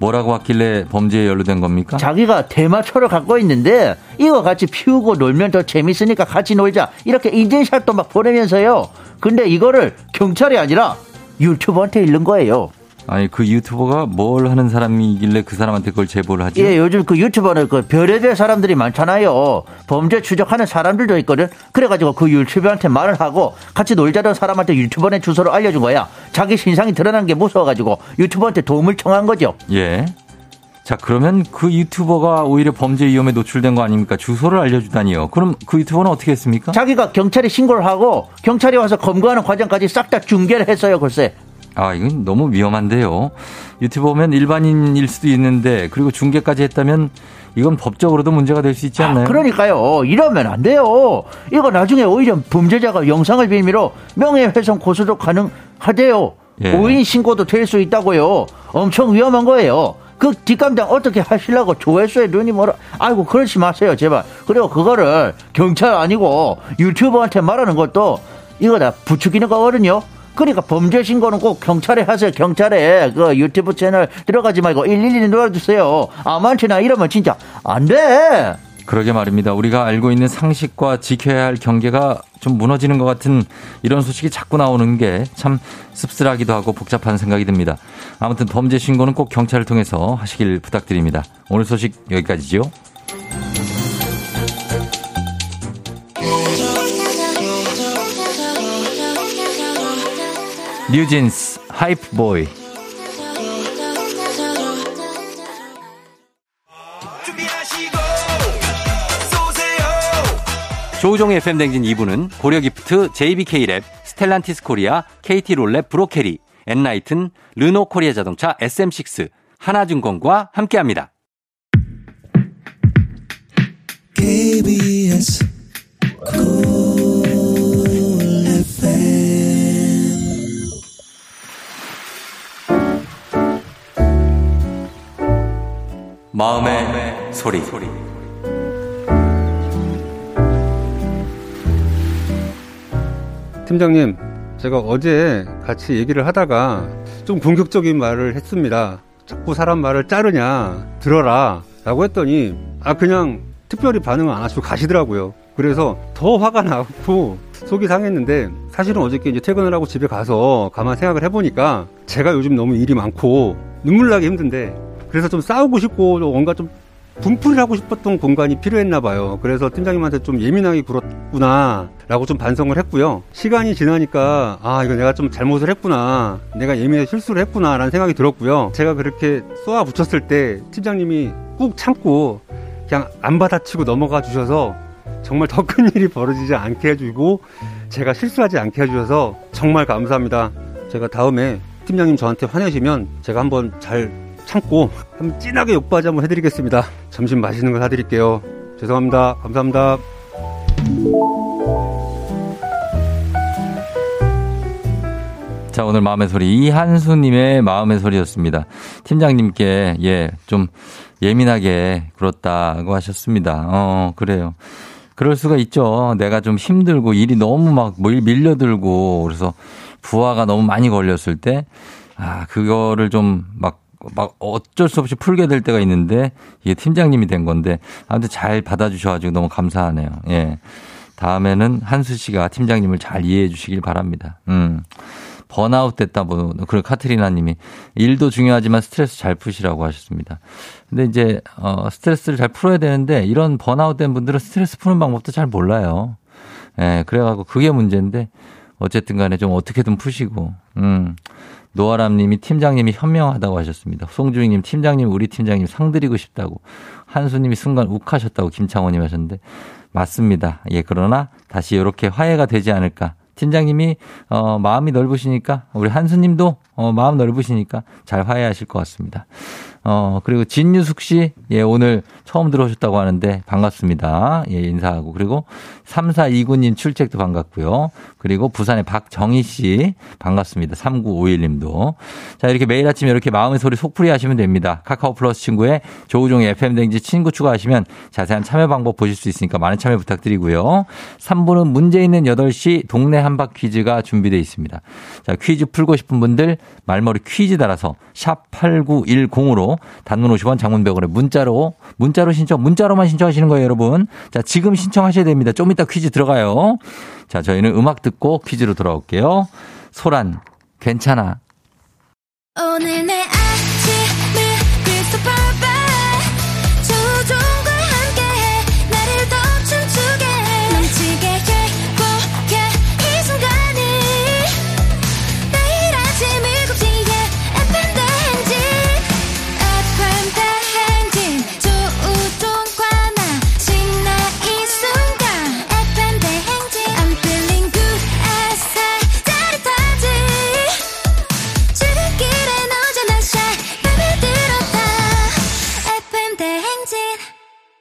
뭐라고 왔길래 범죄에 연루된 겁니까? 자기가 대마초를 갖고 있는데 이거 같이 피우고 놀면 더 재밌으니까 같이 놀자 이렇게 인증샷도 막 보내면서요. 근데 이거를 경찰이 아니라 유튜버한테 잃는 거예요. 아니 그 유튜버가 뭘 하는 사람이길래 그 사람한테 그걸 제보를 하지? 예, 요즘 그 유튜버는 그 별의별 사람들이 많잖아요. 범죄 추적하는 사람들도 있거든. 그래가지고 그 유튜버한테 말을 하고 같이 놀자던 사람한테 유튜버의 주소를 알려준 거야. 자기 신상이 드러난 게 무서워가지고 유튜버한테 도움을 청한 거죠. 예. 자, 그러면 그 유튜버가 오히려 범죄 위험에 노출된 거 아닙니까? 주소를 알려주다니요. 그럼 그 유튜버는 어떻게 했습니까? 자기가 경찰에 신고를 하고 경찰이 와서 검거하는 과정까지 싹 다 중계를 했어요, 글쎄. 아, 이건 너무 위험한데요. 유튜버면 일반인일 수도 있는데 그리고 중계까지 했다면 이건 법적으로도 문제가 될 수 있지 않나요? 아, 그러니까요. 이러면 안 돼요. 이거 나중에 오히려 범죄자가 영상을 빌미로 명예훼손 고소도 가능하대요. 예. 오인 신고도 될 수 있다고요. 엄청 위험한 거예요. 그 뒷감당 어떻게 하시려고 조회수에 눈이 멀어. 아이고, 그러지 마세요, 제발. 그리고 그거를 경찰 아니고 유튜버한테 말하는 것도 이거 다 부추기는 거거든요. 그러니까 범죄 신고는 꼭 경찰에 하세요. 경찰에 그 유튜브 채널 들어가지 말고 112 눌러주세요. 아무한테나 이러면 진짜 안 돼. 그러게 말입니다. 우리가 알고 있는 상식과 지켜야 할 경계가 좀 무너지는 것 같은 이런 소식이 자꾸 나오는 게 참 씁쓸하기도 하고 복잡한 생각이 듭니다. 아무튼 범죄 신고는 꼭 경찰을 통해서 하시길 부탁드립니다. 오늘 소식 여기까지죠. 뉴진스 하이프보이 조우종의 FM대행진 2부는 고려기프트, JBK랩, 스텔란티스 코리아, KT롤랩 브로케리, 엔나이튼, 르노 코리아 자동차 SM6, 하나증권과 함께합니다. KBS 마음의, 마음의 소리. 소리. 팀장님, 제가 어제 같이 얘기를 하다가 좀 공격적인 말을 했습니다. 자꾸 사람 말을 자르냐, 들어라. 라고 했더니, 아, 그냥 특별히 반응을 안 하시고 가시더라고요. 그래서 더 화가 나고 속이 상했는데 사실은 어저께 이제 퇴근을 하고 집에 가서 가만 생각을 해보니까 제가 요즘 너무 일이 많고 눈물 나기 힘든데 그래서 좀 싸우고 싶고 뭔가 좀 분풀이를 하고 싶었던 공간이 필요했나 봐요. 그래서 팀장님한테 좀 예민하게 굴었구나 라고 좀 반성을 했고요. 시간이 지나니까 아 이거 내가 좀 잘못을 했구나 내가 예민해 실수를 했구나 라는 생각이 들었고요. 제가 그렇게 쏘아 붙였을 때 팀장님이 꾹 참고 그냥 안 받아치고 넘어가 주셔서 정말 더 큰 일이 벌어지지 않게 해주고 제가 실수하지 않게 해주셔서 정말 감사합니다. 제가 다음에 팀장님 저한테 화내시면 제가 한번 잘 참고 한번 진하게 욕바지 한번 해드리겠습니다. 점심 맛있는 거 사드릴게요. 죄송합니다. 감사합니다. 자, 오늘 마음의 소리 이한수님의 마음의 소리였습니다. 팀장님께 예, 좀 예민하게 굴었다고 하셨습니다. 어, 그래요. 그럴 수가 있죠. 내가 좀 힘들고 일이 너무 막 밀려들고 그래서 부하가 너무 많이 걸렸을 때 아, 그거를 좀 막 막 어쩔 수 없이 풀게 될 때가 있는데 이게 팀장님이 된 건데 아무튼 잘 받아주셔가지고 너무 감사하네요. 예. 다음에는 한수 씨가 팀장님을 잘 이해해 주시길 바랍니다. 음. 번아웃 됐다 뭐 그리고 카트리나 님이 일도 중요하지만 스트레스 잘 푸시라고 하셨습니다. 근데 이제 어 스트레스를 잘 풀어야 되는데 이런 번아웃 된 분들은 스트레스 푸는 방법도 잘 몰라요. 예, 그래 갖고 그게 문제인데 어쨌든 간에 좀 어떻게든 푸시고 음. 노아람 님이 팀장님이 현명하다고 하셨습니다. 송주희 님 팀장님 우리 팀장님 상 드리고 싶다고 한수 님이 순간 욱하셨다고 김창원 님 하셨는데 맞습니다. 예, 그러나 다시 이렇게 화해가 되지 않을까 팀장님이 어 마음이 넓으시니까 우리 한수님도 어 마음 넓으시니까 잘 화해하실 것 같습니다. 어 그리고 진유숙 씨, 예 오늘 처음 들어오셨다고 하는데 반갑습니다. 예 인사하고 그리고 3429님 출첵도 반갑고요. 그리고 부산의 박정희 씨 반갑습니다. 3951님도 자 이렇게 매일 아침 이렇게 마음의 소리 속풀이 하시면 됩니다. 카카오 플러스 친구에 조우종의 FM 댕지 친구 추가하시면 자세한 참여 방법 보실 수 있으니까 많은 참여 부탁드리고요. 3부는 문제 있는 8시 동네 한박 퀴즈가 준비되어 있습니다. 자 퀴즈 풀고 싶은 분들 말머리 퀴즈 달아서 샵 8910으로 단문 50원 장문 100원에 문자로 문자 로 신청 문자로만 신청하시는 거예요, 여러분. 자, 지금 신청하셔야 됩니다. 좀 이따 퀴즈 들어가요. 자, 저희는 음악 듣고 퀴즈로 돌아올게요. 소란 괜찮아. 오늘 내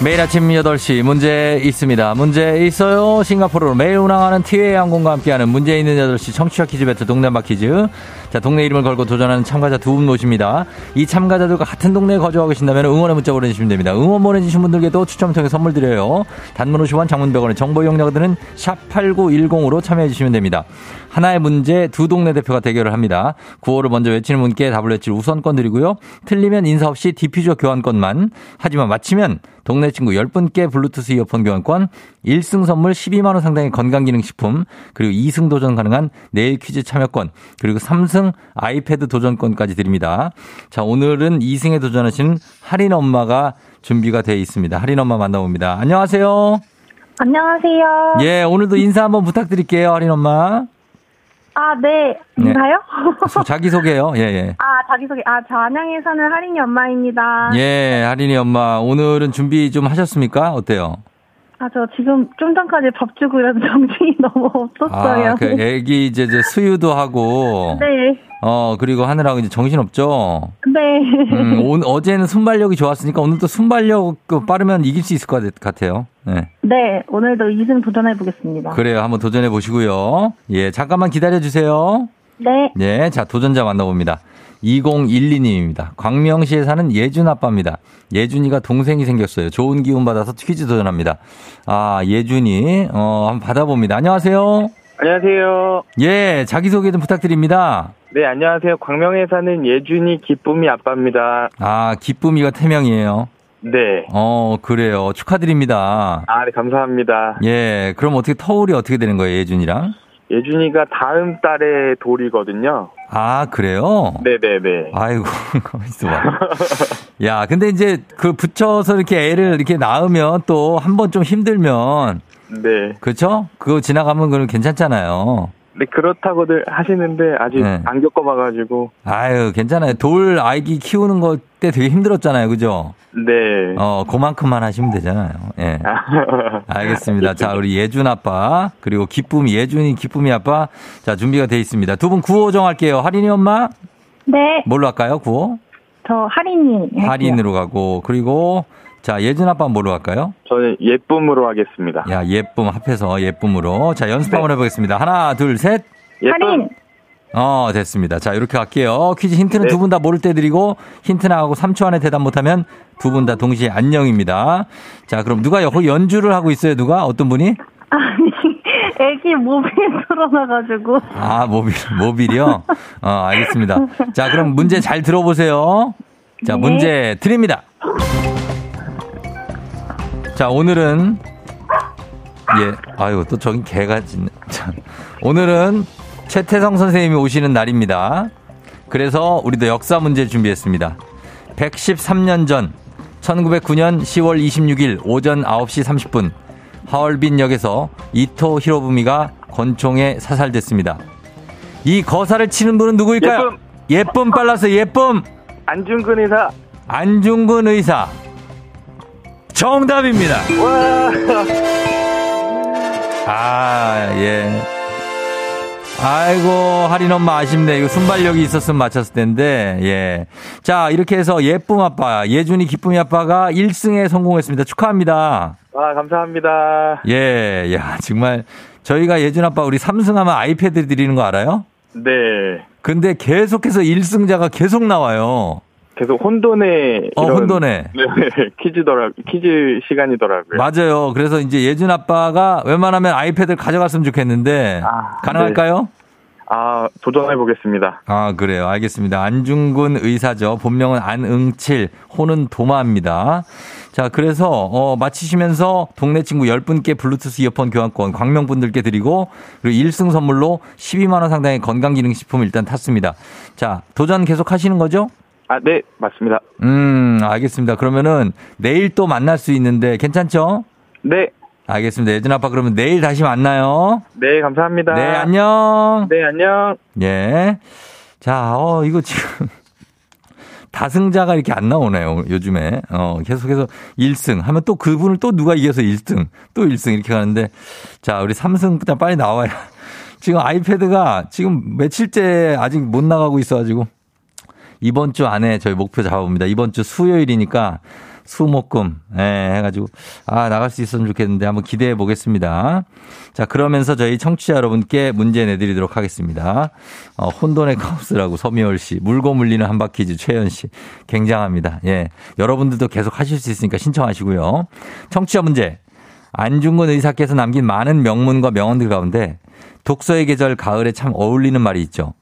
매일 아침 8시 문제 있습니다. 문제 있어요. 싱가포르로 매일 운항하는 티웨이 항공과 함께하는 문제 있는 8시 청취자 퀴즈 배틀 한바 퀴즈. 자, 동네 이름을 걸고 도전하는 참가자 두 분 모십니다. 이 참가자들과 같은 동네에 거주하고 계신다면 응원의 문자 보내주시면 됩니다. 응원 보내주신 분들께도 추첨 통해 선물 드려요. 단문 50원, 장문 100원의 정보 이용료들은 샵8910으로 참여해주시면 됩니다. 하나의 문제 두 동네 대표가 대결을 합니다. 구호를 먼저 외치는 분께 답을 외칠 우선권 드리고요. 틀리면 인사 없이 디퓨저 교환권만. 하지만 맞히면 동네 친구 10분께 블루투스 이어폰 교환권, 1승 선물 12만원 상당의 건강기능식품, 그리고 2승 도전 가능한 내일 퀴즈 참여권, 그리고 3승 아이패드 도전권까지 드립니다. 자, 오늘은 2승에 도전하신 할인 엄마가 준비가 되어 있습니다. 할인 엄마 만나봅니다. 안녕하세요. 안녕하세요. 예, 오늘도 인사 한번 부탁드릴게요, 할인 엄마. 아, 네. 네. 인사요? 소- 자기소개요. 예, 예. 아, 자기소개. 아, 저 안양에 사는 할인이 엄마입니다. 예, 할인이 엄마. 오늘은 준비 좀 하셨습니까? 어때요? 아, 저 지금 좀 전까지 밥 주고 이래서 정신이 너무 없었어요. 아, 그 애기 이제, 이제 수유도 하고. 네. 어, 그리고 하느라고 이제 정신없죠? 네. 음, 오, 어제는 순발력이 좋았으니까 오늘 또 순발력 그 빠르면 이길 수 있을 것 같- 같아요. 네. 네, 오늘도 2승 도전해 보겠습니다. 그래요. 한번 도전해 보시고요. 예, 잠깐만 기다려 주세요. 네. 예, 자, 도전자 만나봅니다. 2012님입니다. 광명시에 사는 예준 아빠입니다. 예준이가 동생이 생겼어요. 좋은 기운 받아서 퀴즈 도전합니다. 아, 예준이, 어, 한번 받아봅니다. 안녕하세요. 안녕하세요. 예, 자기소개 좀 부탁드립니다. 네, 안녕하세요. 광명에 사는 예준이 기쁨이 아빠입니다. 아, 기쁨이가 태명이에요. 네. 어, 그래요. 축하드립니다. 아, 네, 감사합니다. 예, 그럼 어떻게 터울이 어떻게 되는 거예요, 예준이랑? 예준이가 다음 달에 돌이거든요. 아, 그래요? 네네네. 아이고, 가만 있어 봐. 야, 근데 이제 그 붙여서 이렇게 애를 이렇게 낳으면 또 한 번 좀 힘들면, 네. 그쵸? 그거 지나가면 그건 괜찮잖아요. 네, 그렇다고들 하시는데 아직 네. 안 겪어봐가지고. 아유, 괜찮아요. 돌 아기 키우는 것 때 되게 힘들었잖아요. 그죠? 네. 어, 그만큼만 하시면 되잖아요. 예. 알겠습니다. 자, 우리 예준 아빠, 그리고 기쁨이, 예준이 기쁨이 아빠. 자, 준비가 돼 있습니다. 두 분 구호 정할게요. 할인이 엄마? 네, 뭘로 할까요, 구호? 저 할인이. 할인으로 가고, 그리고, 자, 예준 아빠 뭘로 할까요? 저는 예쁨으로 하겠습니다. 야, 예쁨 합해서 예쁨으로. 자, 연습 한번 해보겠습니다. 하나, 둘, 셋. 예쁨. 할인. 어, 됐습니다. 자, 이렇게 갈게요. 퀴즈 힌트는 네. 두분 다 모를 때 드리고, 힌트 나가고 3초 안에 대답 못하면 두 분 다 동시에 안녕입니다. 자, 그럼 누가 여- 연주를 하고 있어요? 누가? 어떤 분이? 아니, 애기 몸에 드러나가지고. 아, 모빌, 모빌이요? 어, 알겠습니다. 자, 그럼 문제 잘 들어보세요. 자, 네. 문제 드립니다. 자, 오늘은, 예, 아유, 또 저긴 개가 짖네. 자, 오늘은 최태성 선생님이 오시는 날입니다. 그래서 우리도 역사 문제 준비했습니다. 113년 전, 1909년 10월 26일 오전 9시 30분, 하얼빈 역에서 이토 히로부미가 권총에 사살됐습니다. 이 거사를 치는 분은 누구일까요? 예쁨. 예쁨 빨라서 예쁨 안중근 의사. 안중근 의사 정답입니다. 아 예. 아이고 할인 엄마 아쉽네. 이거 순발력이 있었으면 맞췄을 텐데 예. 자 이렇게 해서 예쁨 아빠 예준이 기쁨이 아빠가 1승에 성공했습니다. 축하합니다. 아, 감사합니다. 예, 야 정말 저희가 예준 아빠 우리 3승하면 아이패드 드리는 거 알아요? 네. 근데 계속해서 1승자가 계속 나와요. 계속 혼돈의 어, 이런- 혼돈에. 네, 퀴즈더라 퀴즈 시간이더라고요. 맞아요. 그래서 이제 예준 아빠가 웬만하면 아이패드를 가져갔으면 좋겠는데 아, 가능할까요? 아, 도전해 보겠습니다. 아 그래요. 알겠습니다. 안중근 의사죠. 본명은 안응칠, 호는 도마입니다. 자 그래서 어, 마치시면서 동네 친구 10분께 블루투스 이어폰 교환권 광명분들께 드리고 그리고 1승 선물로 12만 원 상당의 건강 기능 식품 일단 탔습니다. 자 도전 계속 하시는 거죠? 아, 네, 맞습니다. 음 알겠습니다. 그러면은 내일 또 만날 수 있는데 괜찮죠? 네. 알겠습니다. 예준 아빠 그러면 내일 다시 만나요. 네, 감사합니다. 네, 안녕. 네, 안녕. 예. 자, 어, 이거 지금. 다승자가 이렇게 안 나오네요, 요즘에. 어, 계속해서 1승 하면 또 그분을 또 누가 이겨서 1승, 또 1승 이렇게 가는데, 자, 우리 3승부터 빨리 나와야. 지금 아이패드가 지금 며칠째 아직 못 나가고 있어 가지고, 이번 주 안에 저희 목표 잡아봅니다. 이번 주 수요일이니까 수목금, 예, 해가지고, 아, 나갈 수 있었으면 좋겠는데 한번 기대해 보겠습니다. 자, 그러면서 저희 청취자 여러분께 문제 내드리도록 하겠습니다. 어, 혼돈의 카오스라고 서미월 씨, 물고 물리는 한바퀴즈 최현 씨. 굉장합니다. 예. 여러분들도 계속 하실 수 있으니까 신청하시고요. 청취자 문제. 안중근 의사께서 남긴 많은 명문과 명언들 가운데 독서의 계절 가을에 참 어울리는 말이 있죠.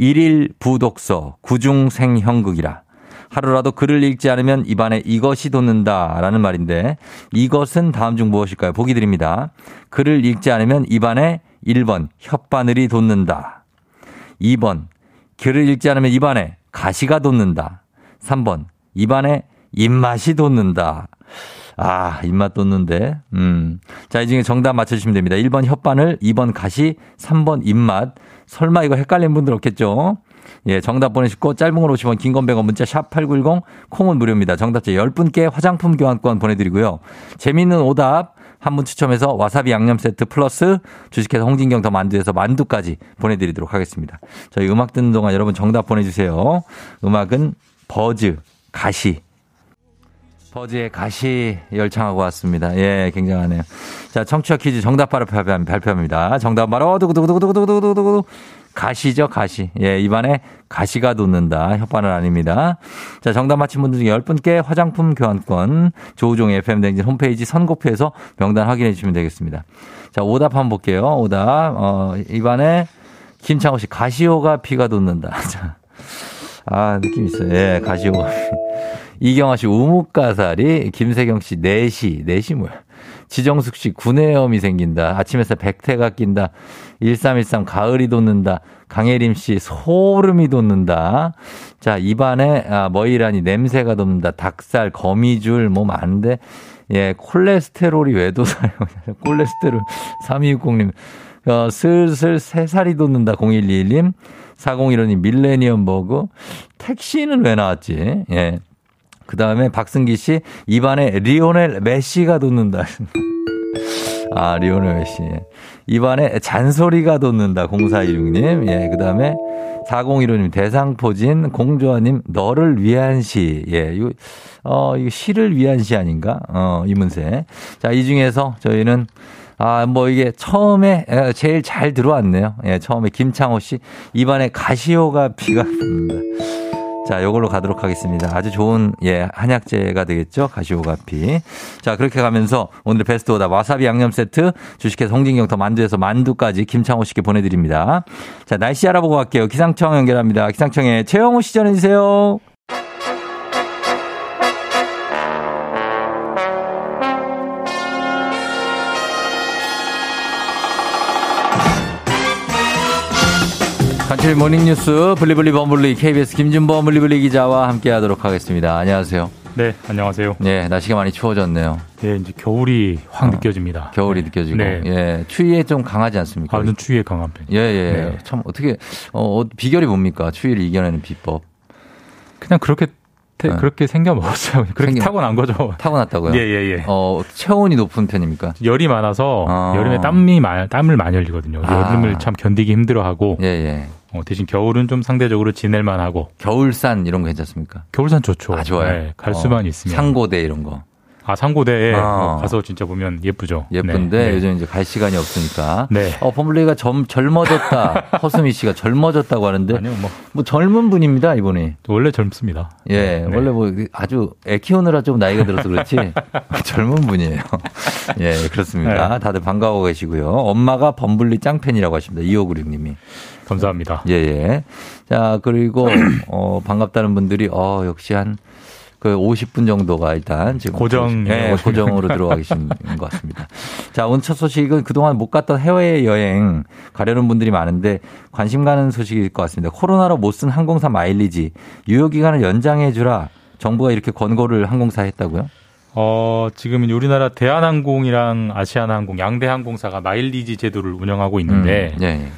일일 부독서 구중생형극이라. 하루라도 글을 읽지 않으면 입안에 이것이 돋는다라는 말인데 이것은 다음 중 무엇일까요? 보기 드립니다. 글을 읽지 않으면 입안에 1번 혓바늘이 돋는다. 2번 글을 읽지 않으면 입안에 가시가 돋는다. 3번 입안에 입맛이 돋는다. 아, 입맛 돋는데. 음. 자, 이 중에 정답 맞춰주시면 됩니다. 1번 혓바늘, 2번 가시, 3번 입맛. 설마 이거 헷갈린 분들 없겠죠? 예, 정답 보내시고 짧은 걸 50원, 긴 건 100원, 문자 샵 8910, 콩은 무료입니다. 정답자 10분께 화장품 교환권 보내드리고요. 재미있는 오답 한 분 추첨해서 와사비 양념 세트 플러스 주식회사 홍진경 더 만두에서 만두까지 보내드리도록 하겠습니다. 저희 음악 듣는 동안 여러분 정답 보내주세요. 음악은 버즈, 가시. 버즈의 가시 열창하고 왔습니다. 예, 굉장하네요. 자, 청취자 퀴즈 정답 바로 발표- 발표합니다. 정답 바로 두구두구두구두구두구두구 가시죠, 가시. 예, 입안에 가시가 돋는다. 혓바늘 아닙니다. 자, 정답 맞힌 분들 중에 10분께 화장품 교환권 조우종의 FM댕진 홈페이지 선곡표에서 명단 확인해 주시면 되겠습니다. 자, 오답 한번 볼게요. 오답. 어, 입안에 김창호 씨 가시오가 피가 돋는다. 자. 아, 느낌 있어요. 예, 가시오가 피. 이경아 씨 우뭇가사리, 김세경 씨 내시, 내시 뭐야? 지정숙 씨 구내염이 생긴다. 아침 햇살 백태가 낀다. 1313 가을이 돋는다. 강혜림 씨 소름이 돋는다. 자, 입안에 아, 머이라니 냄새가 돋는다. 닭살, 거미줄 뭐 많은데 예, 콜레스테롤이 왜 돋아요? 콜레스테롤 3260님. 어, 슬슬 세 살이 돋는다. 0121님. 4015님 밀레니엄 버그. 택시는 왜 나왔지? 예. 그 다음에 박승기 씨, 입안에 리오넬 메시가 돋는다. 아, 리오넬 메시. 입안에 잔소리가 돋는다. 0416님. 예, 그 다음에 4015님, 대상포진, 공조아님, 너를 위한 시. 예, 이 어, 이거 시를 위한 시 아닌가? 어, 이문세. 자, 이 중에서 저희는 아, 뭐 이게 처음에 제일 잘 들어왔네요. 예, 처음에 김창호 씨 입안에 가시오가 비가 옵니다. 자, 요걸로 가도록 하겠습니다. 아주 좋은, 예, 한약재가 되겠죠? 가시오가피. 자, 그렇게 가면서 오늘 베스트 오다 와사비 양념 세트, 주식회사 홍진경 더 만두에서 만두까지 김창호 씨께 보내드립니다. 자, 날씨 알아보고 갈게요. 기상청 연결합니다. 기상청에 최영호 씨 전해주세요. 간추린 모닝뉴스 블리블리 범블리 KBS 김준범 블리블리 기자와 함께하도록 하겠습니다. 안녕하세요. 네, 안녕하세요. 네, 날씨가 많이 추워졌네요. 네, 이제 겨울이 확 어, 느껴집니다. 겨울이 느껴지고, 네. 예, 추위에 좀 강하지 않습니까? 완전 추위에 강한 편. 예, 예. 네. 참 어떻게 어, 어, 비결이 뭡니까? 추위를 이겨내는 비법. 그냥 그렇게 태- 네. 그렇게 생겨 먹었어요. 그렇게 생겨- 타고난 거죠. 타고났다고요? 예, 예, 예. 어, 체온이 높은 편입니까? 열이 많아서 어. 여름에 땀이 많, 땀을 많이 흘리거든요. 아. 여름을 참 견디기 힘들어하고 예, 예. 어, 대신 겨울은 좀 상대적으로 지낼만 하고 겨울산 이런 거 괜찮습니까? 겨울산 좋죠. 아, 좋아요. 네, 갈 어, 수만 있으면. 상고대 이런 거. 아 상고대에 아. 어, 가서 진짜 보면 예쁘죠. 예쁜데 네, 네. 요즘 이제 갈 시간이 없으니까. 네. 어, 범블리가 점, 젊어졌다. 허수미 씨가 젊어졌다고 하는데. 아니요, 뭐 뭐 젊은 분입니다, 이분이. 원래 젊습니다. 예, 네. 원래 뭐 아주 애 키우느라 좀 나이가 들어서 그렇지 젊은 분이에요. 예, 그렇습니다. 네. 다들 반가워 계시고요. 엄마가 범블리 짱팬이라고 하십니다. 2596님이. 감사합니다. 예, 예. 자, 그리고 어 반갑다는 분들이 어 역시 한 그 50분 정도가 일단 지금 고정, 예, 예, 고정으로 들어와 계신 것 같습니다. 자, 오늘 첫 소식은 그동안 못 갔던 해외 여행 가려는 분들이 많은데 관심 가는 소식일 것 같습니다. 코로나로 못 쓴 항공사 마일리지 유효 기간을 연장해 주라 정부가 이렇게 권고를 항공사에 했다고요? 어, 지금 우리나라 대한항공이랑 아시아나항공 양대 항공사가 마일리지 제도를 운영하고 있는데 음, 예,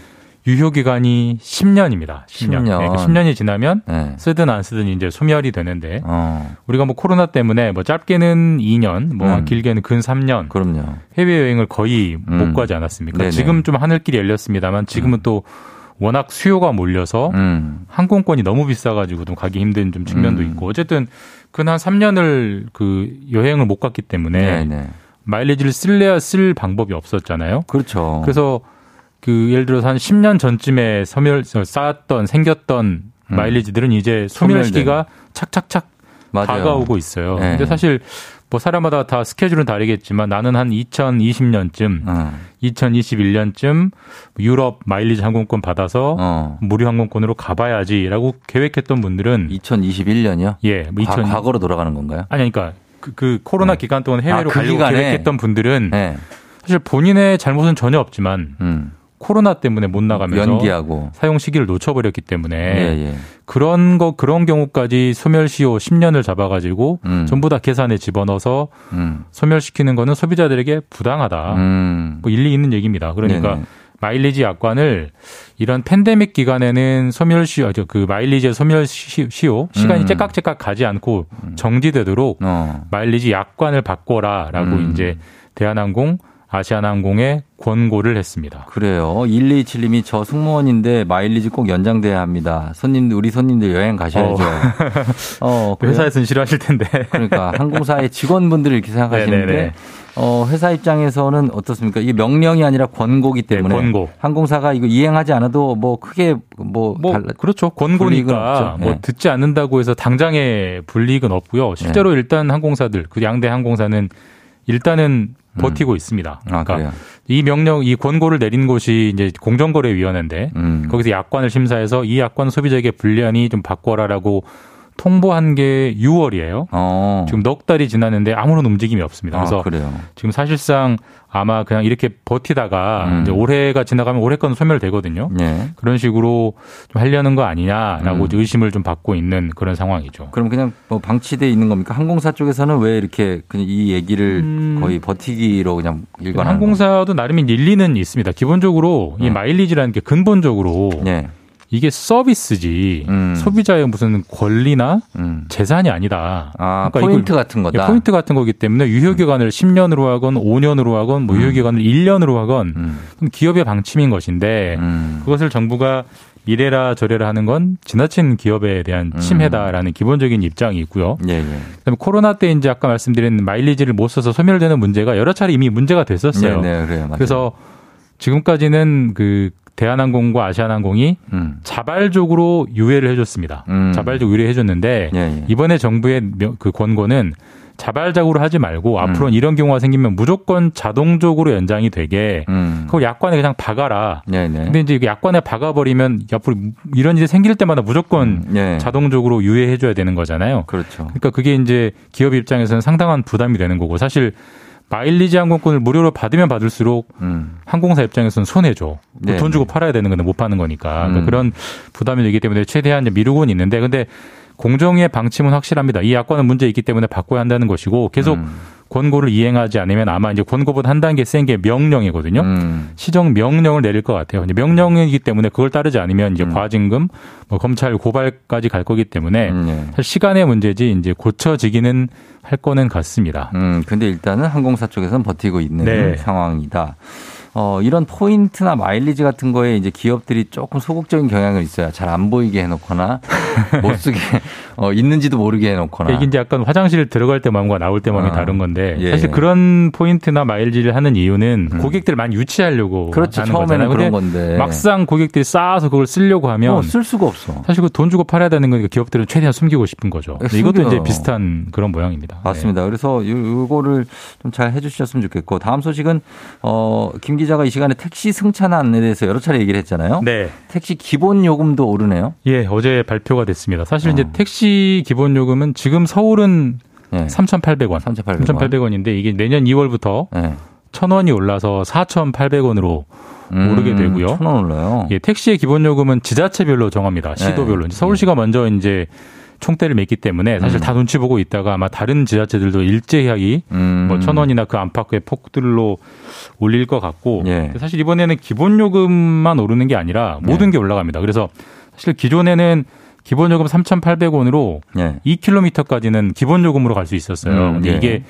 유효 기간이 10년입니다. 10년. 10년. 네, 10년이 지나면 예. 예. 쓰든 안 쓰든 이제 소멸이 되는데 어, 우리가 뭐 코로나 때문에 뭐 짧게는 2년, 뭐 음. 길게는 근 3년 그럼요. 해외 여행을 거의 못 음. 가지 않았습니까? 네네. 지금 좀 하늘길이 열렸습니다만 지금은 또 워낙 수요가 몰려서 음. 항공권이 너무 비싸가지고 좀 가기 힘든 좀 측면도 음. 있고 어쨌든 근 한 3년을 그 여행을 못 갔기 때문에 네, 네. 마일리지를 쓸래야 쓸 방법이 없었잖아요. 그렇죠. 그래서 그 예를 들어서 한 10년 전쯤에 소멸 쌓았던 생겼던 음. 마일리지들은 이제 소멸 시기가 착착착 맞아요. 다가오고 있어요. 네. 근데 사실 뭐 사람마다 다 스케줄은 다르겠지만 나는 한 2020년쯤, 어, 2021년쯤 유럽 마일리지 항공권 받아서 어. 무료 항공권으로 가봐야지라고 계획했던 분들은 2021년이요? 예, 뭐 2000 과거로 돌아가는 건가요? 아니 그러니까 그, 그 코로나 기간 동안 해외로 아, 그 가려고 기간에? 계획했던 분들은 네. 사실 본인의 잘못은 전혀 없지만 음. 코로나 때문에 못 나가면서 연기하고. 사용 시기를 놓쳐버렸기 때문에 예, 예. 그런 거 그런 경우까지 소멸시효 10년을 잡아가지고 음. 전부 다 계산에 집어넣어서 음. 소멸시키는 거는 소비자들에게 부당하다. 음. 뭐 일리 있는 얘기입니다. 그러니까 네네. 마일리지 약관을 이런 팬데믹 기간에는 소멸시효, 저그 마일리지의 소멸시효 시간이 음. 째깍째깍 가지 않고 정지되도록 어. 마일리지 약관을 바꿔라라고 음. 이제 대한항공, 아시아나항공에 권고를 했습니다. 그래요. 127님이 저 승무원인데 마일리지 꼭 연장돼야 합니다. 손님들, 우리 손님들 여행 가셔야죠. 어, 그래요? 회사에서는 싫어하실 텐데. 그러니까 항공사의 직원분들을 이렇게 생각하시는데 네네네. 어, 회사 입장에서는 어떻습니까? 이게 명령이 아니라 권고기 때문에 네, 권고. 항공사가 이거 이행하지 않아도 뭐 크게 뭐, 뭐 달라- 그렇죠 권고니까. 뭐 네. 듣지 않는다고 해서 당장의 불이익은 없고요 실제로 일단 항공사들 그 양대 항공사는 일단은 버티고 있습니다. 아, 그러니까 그래요. 이 명령 이 권고를 내린 곳이 이제 공정거래위원회인데 음. 거기서 약관을 심사해서 이 약관 소비자에게 불리하니 좀 바꿔라라고 통보한 게 6월이에요. 어. 지금 넉 달이 지났는데 아무런 움직임이 없습니다. 그래서 아. 지금 사실상 아마 그냥 이렇게 버티다가 음. 이제 올해가 지나가면 올해 건 소멸되거든요. 예. 그런 식으로 좀 하려는 거 아니냐라고 음. 의심을 좀 받고 있는 그런 상황이죠. 그럼 그냥 뭐 방치돼 있는 겁니까? 항공사 쪽에서는 왜 이렇게 그냥 이 얘기를 음. 거의 버티기로 그냥 일관하는 항공사도 나름의 일리는 있습니다. 기본적으로 이 네. 마일리지라는 게 근본적으로 예. 이게 서비스지 음. 소비자의 무슨 권리나 음. 재산이 아니다. 아, 그러니까 포인트 같은 예, 거다. 포인트 같은 거기 때문에 유효 기간을 10년으로 하건 5년으로 하건 뭐 유효 기간을 1년으로 하건 음. 기업의 방침인 것인데 음. 그것을 정부가 이래라 저래라 하는 건 지나친 기업에 대한 음. 침해다라는 기본적인 입장이 있고요. 예, 예. 그다음에 코로나 때 이제 아까 말씀드린 마일리지를 못 써서 소멸되는 문제가 여러 차례 이미 문제가 됐었어요. 네, 네, 그래요. 그래서 지금까지는 그 대한항공과 아시아나항공이 음. 자발적으로 유예를 해줬습니다. 음. 자발적으로 유예를 해줬는데 예, 예. 이번에 정부의 명- 그 권고는 자발적으로 하지 말고 앞으로는 이런 경우가 생기면 무조건 자동적으로 연장이 되게 음. 그걸 약관에 그냥 박아라. 네, 네. 근데 이제 약관에 박아버리면 앞으로 이런 일이 생길 때마다 무조건 예. 자동적으로 유예해줘야 되는 거잖아요. 그렇죠. 그러니까 그게 이제 기업 입장에서는 상당한 부담이 되는 거고 사실 마일리지 항공권을 무료로 받으면 받을수록 음. 항공사 입장에서는 손해죠. 네, 돈 주고 네. 팔아야 되는 건데 못 파는 거니까. 그러니까 음. 그런 부담이 되기 때문에 최대한 미루고는 있는데 근데 공정의 방침은 확실합니다. 이 약관은 문제 있기 때문에 바꿔야 한다는 것이고 계속 음. 권고를 이행하지 않으면 아마 이제 권고보다 한 단계 센 게 명령이거든요. 음. 시정 명령을 내릴 것 같아요. 이제 명령이기 때문에 그걸 따르지 않으면 이제 음. 과징금, 뭐 검찰 고발까지 갈 거기 때문에 음, 예. 사실 시간의 문제지 이제 고쳐지기는 할 거는 같습니다. 음, 근데 일단은 항공사 쪽에서는 버티고 있는 네. 상황이다. 어, 이런 포인트나 마일리지 같은 거에 이제 기업들이 조금 소극적인 경향을 있어요. 잘 안 보이게 해놓거나 못 쓰게 어, 있는지도 모르게 해놓거나. 이게 이제 약간 화장실 들어갈 때 마음과 나올 때 마음이 아, 다른 건데 예. 사실 그런 포인트나 마일리지를 하는 이유는 고객들을 많이 유치하려고 그렇죠. 하는 처음에는 거잖아요. 그런 건데. 막상 고객들이 쌓아서 그걸 쓰려고 하면 어, 쓸 수가 없어. 사실 그 돈 주고 팔아야 되는 거니까 기업들은 최대한 숨기고 싶은 거죠. 네, 이것도. 이제 비슷한 그런 모양입니다. 맞습니다. 그래서 요- 요거를 좀 잘 해주셨으면 좋겠고 다음 소식은 어, 김기 자가 이 시간에 택시 승차난에 대해서 여러 차례 얘기를 했잖아요. 네. 택시 기본 요금도 오르네요. 예, 어제 발표가 됐습니다. 사실 어. 이제 택시 기본 요금은 지금 서울은 네. 3,800원. 3,800원. 3,800원인데 이게 내년 2월부터 네. 1,000원이 올라서 4,800원으로 오르게 되고요. 음, 천원 올라요. 예, 택시의 기본 요금은 지자체별로 정합니다. 시도별로. 이제 서울시가 먼저 이제 총대를 맺기 때문에 사실 음. 다 눈치 보고 있다가 아마 다른 지자체들도 일제히 음. 뭐 천 원이나 그 안팎의 폭들로 올릴 것 같고 예. 사실 이번에는 기본 요금만 오르는 게 아니라 모든 게 올라갑니다. 그래서 사실 기존에는 기본 요금 3,800원으로 예. 2km까지는 기본 요금으로 갈 수 있었어요. 음, 근데 예. 이게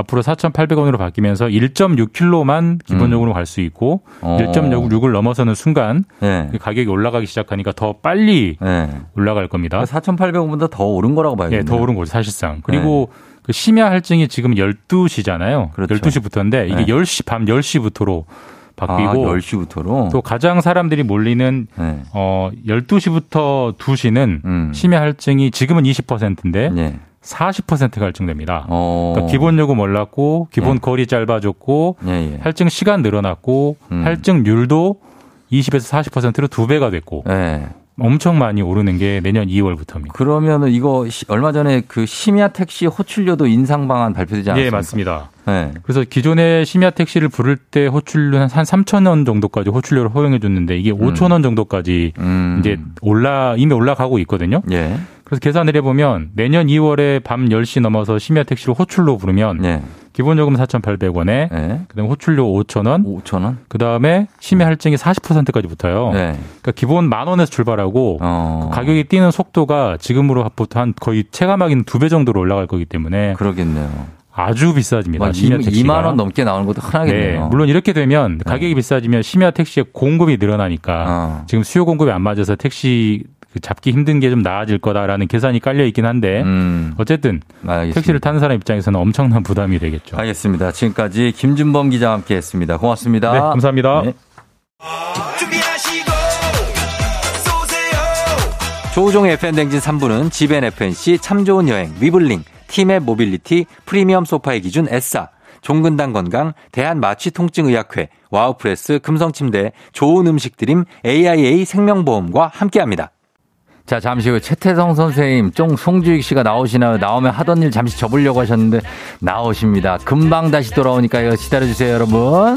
앞으로 4,800원으로 바뀌면서 1.6km만 기본 음. 요금으로 갈수 있고 어. 1.6을 넘어서는 순간 예. 그 가격이 올라가기 시작하니까 더 빨리 예. 올라갈 겁니다. 4,800원보다 더 오른 거라고 봐야겠네요. 예, 더 오른 거죠, 사실상. 그리고 그 심야 할증이 지금 12시잖아요. 그렇죠. 12시부터인데 이게 네. 10시 밤 10시부터로 바뀌고 아, 10시부터로. 또 가장 사람들이 몰리는 네. 어 12시부터 2시는 음. 심야 할증이 지금은 20%인데 예. 40%가 할증됩니다. 어. 그러니까 기본 요금 올랐고 기본 예. 거리 짧아졌고 예, 예. 할증 시간 늘어났고 음. 할증률도 20에서 40%로 두 배가 됐고 예. 엄청 많이 오르는 게 내년 2월부터입니다. 그러면은 이거 시- 얼마 전에 그 심야 택시 호출료도 인상 방안 발표되지 않았습니까? 예, 맞습니다. 네. 그래서 기존에 심야 택시를 부를 때 호출료 한 3천 원 정도까지 호출료를 허용해 줬는데 이게 5천 원 정도까지 음. 이제 올라 이미 올라가고 있거든요. 예. 그래서 계산을 해보면 내년 2월에 밤 10시 넘어서 심야 택시를 호출로 부르면 예. 기본 요금 4,800원에 예. 그다음에 호출료 5,000원, 5천 원? 그다음에 심야 할증이 40%까지 붙어요. 네. 그러니까 기본 만 원에서 출발하고 어. 가격이 뛰는 속도가 지금으로 보통 한 거의 체감하기는 두 배 정도로 올라갈 거기 때문에 그러겠네요. 아주 비싸집니다. 뭐 심야 2, 택시가. 2만 원 넘게 나오는 것도 네, 흔하겠네요. 물론 이렇게 되면 가격이 비싸지면 심야 택시의 공급이 늘어나니까 어. 지금 수요 공급이 안 맞아서 택시 그 잡기 힘든 게 좀 나아질 거다라는 계산이 깔려 있긴 한데 음. 어쨌든 알겠습니다. 택시를 타는 사람 입장에서는 엄청난 부담이 되겠죠. 알겠습니다. 지금까지 김준범 기자와 함께 했습니다. 고맙습니다. 네, 감사합니다. 네. 조우종의 FM대행진 3부는 지벤 F&C 참 좋은 여행, 위블링, 티맵 모빌리티, 프리미엄 소파의 기준 에싸, 종근당 건강, 대한마취통증의학회, 와우프레스, 금성침대, 좋은 음식 드림, AIA 생명보험과 함께합니다. 자, 잠시 후 최태성 선생님, 쫑 송주익 씨가 나오시나요? 나오면 하던 일 잠시 접으려고 하셨는데 나오십니다. 금방 다시 돌아오니까요. 기다려주세요, 여러분.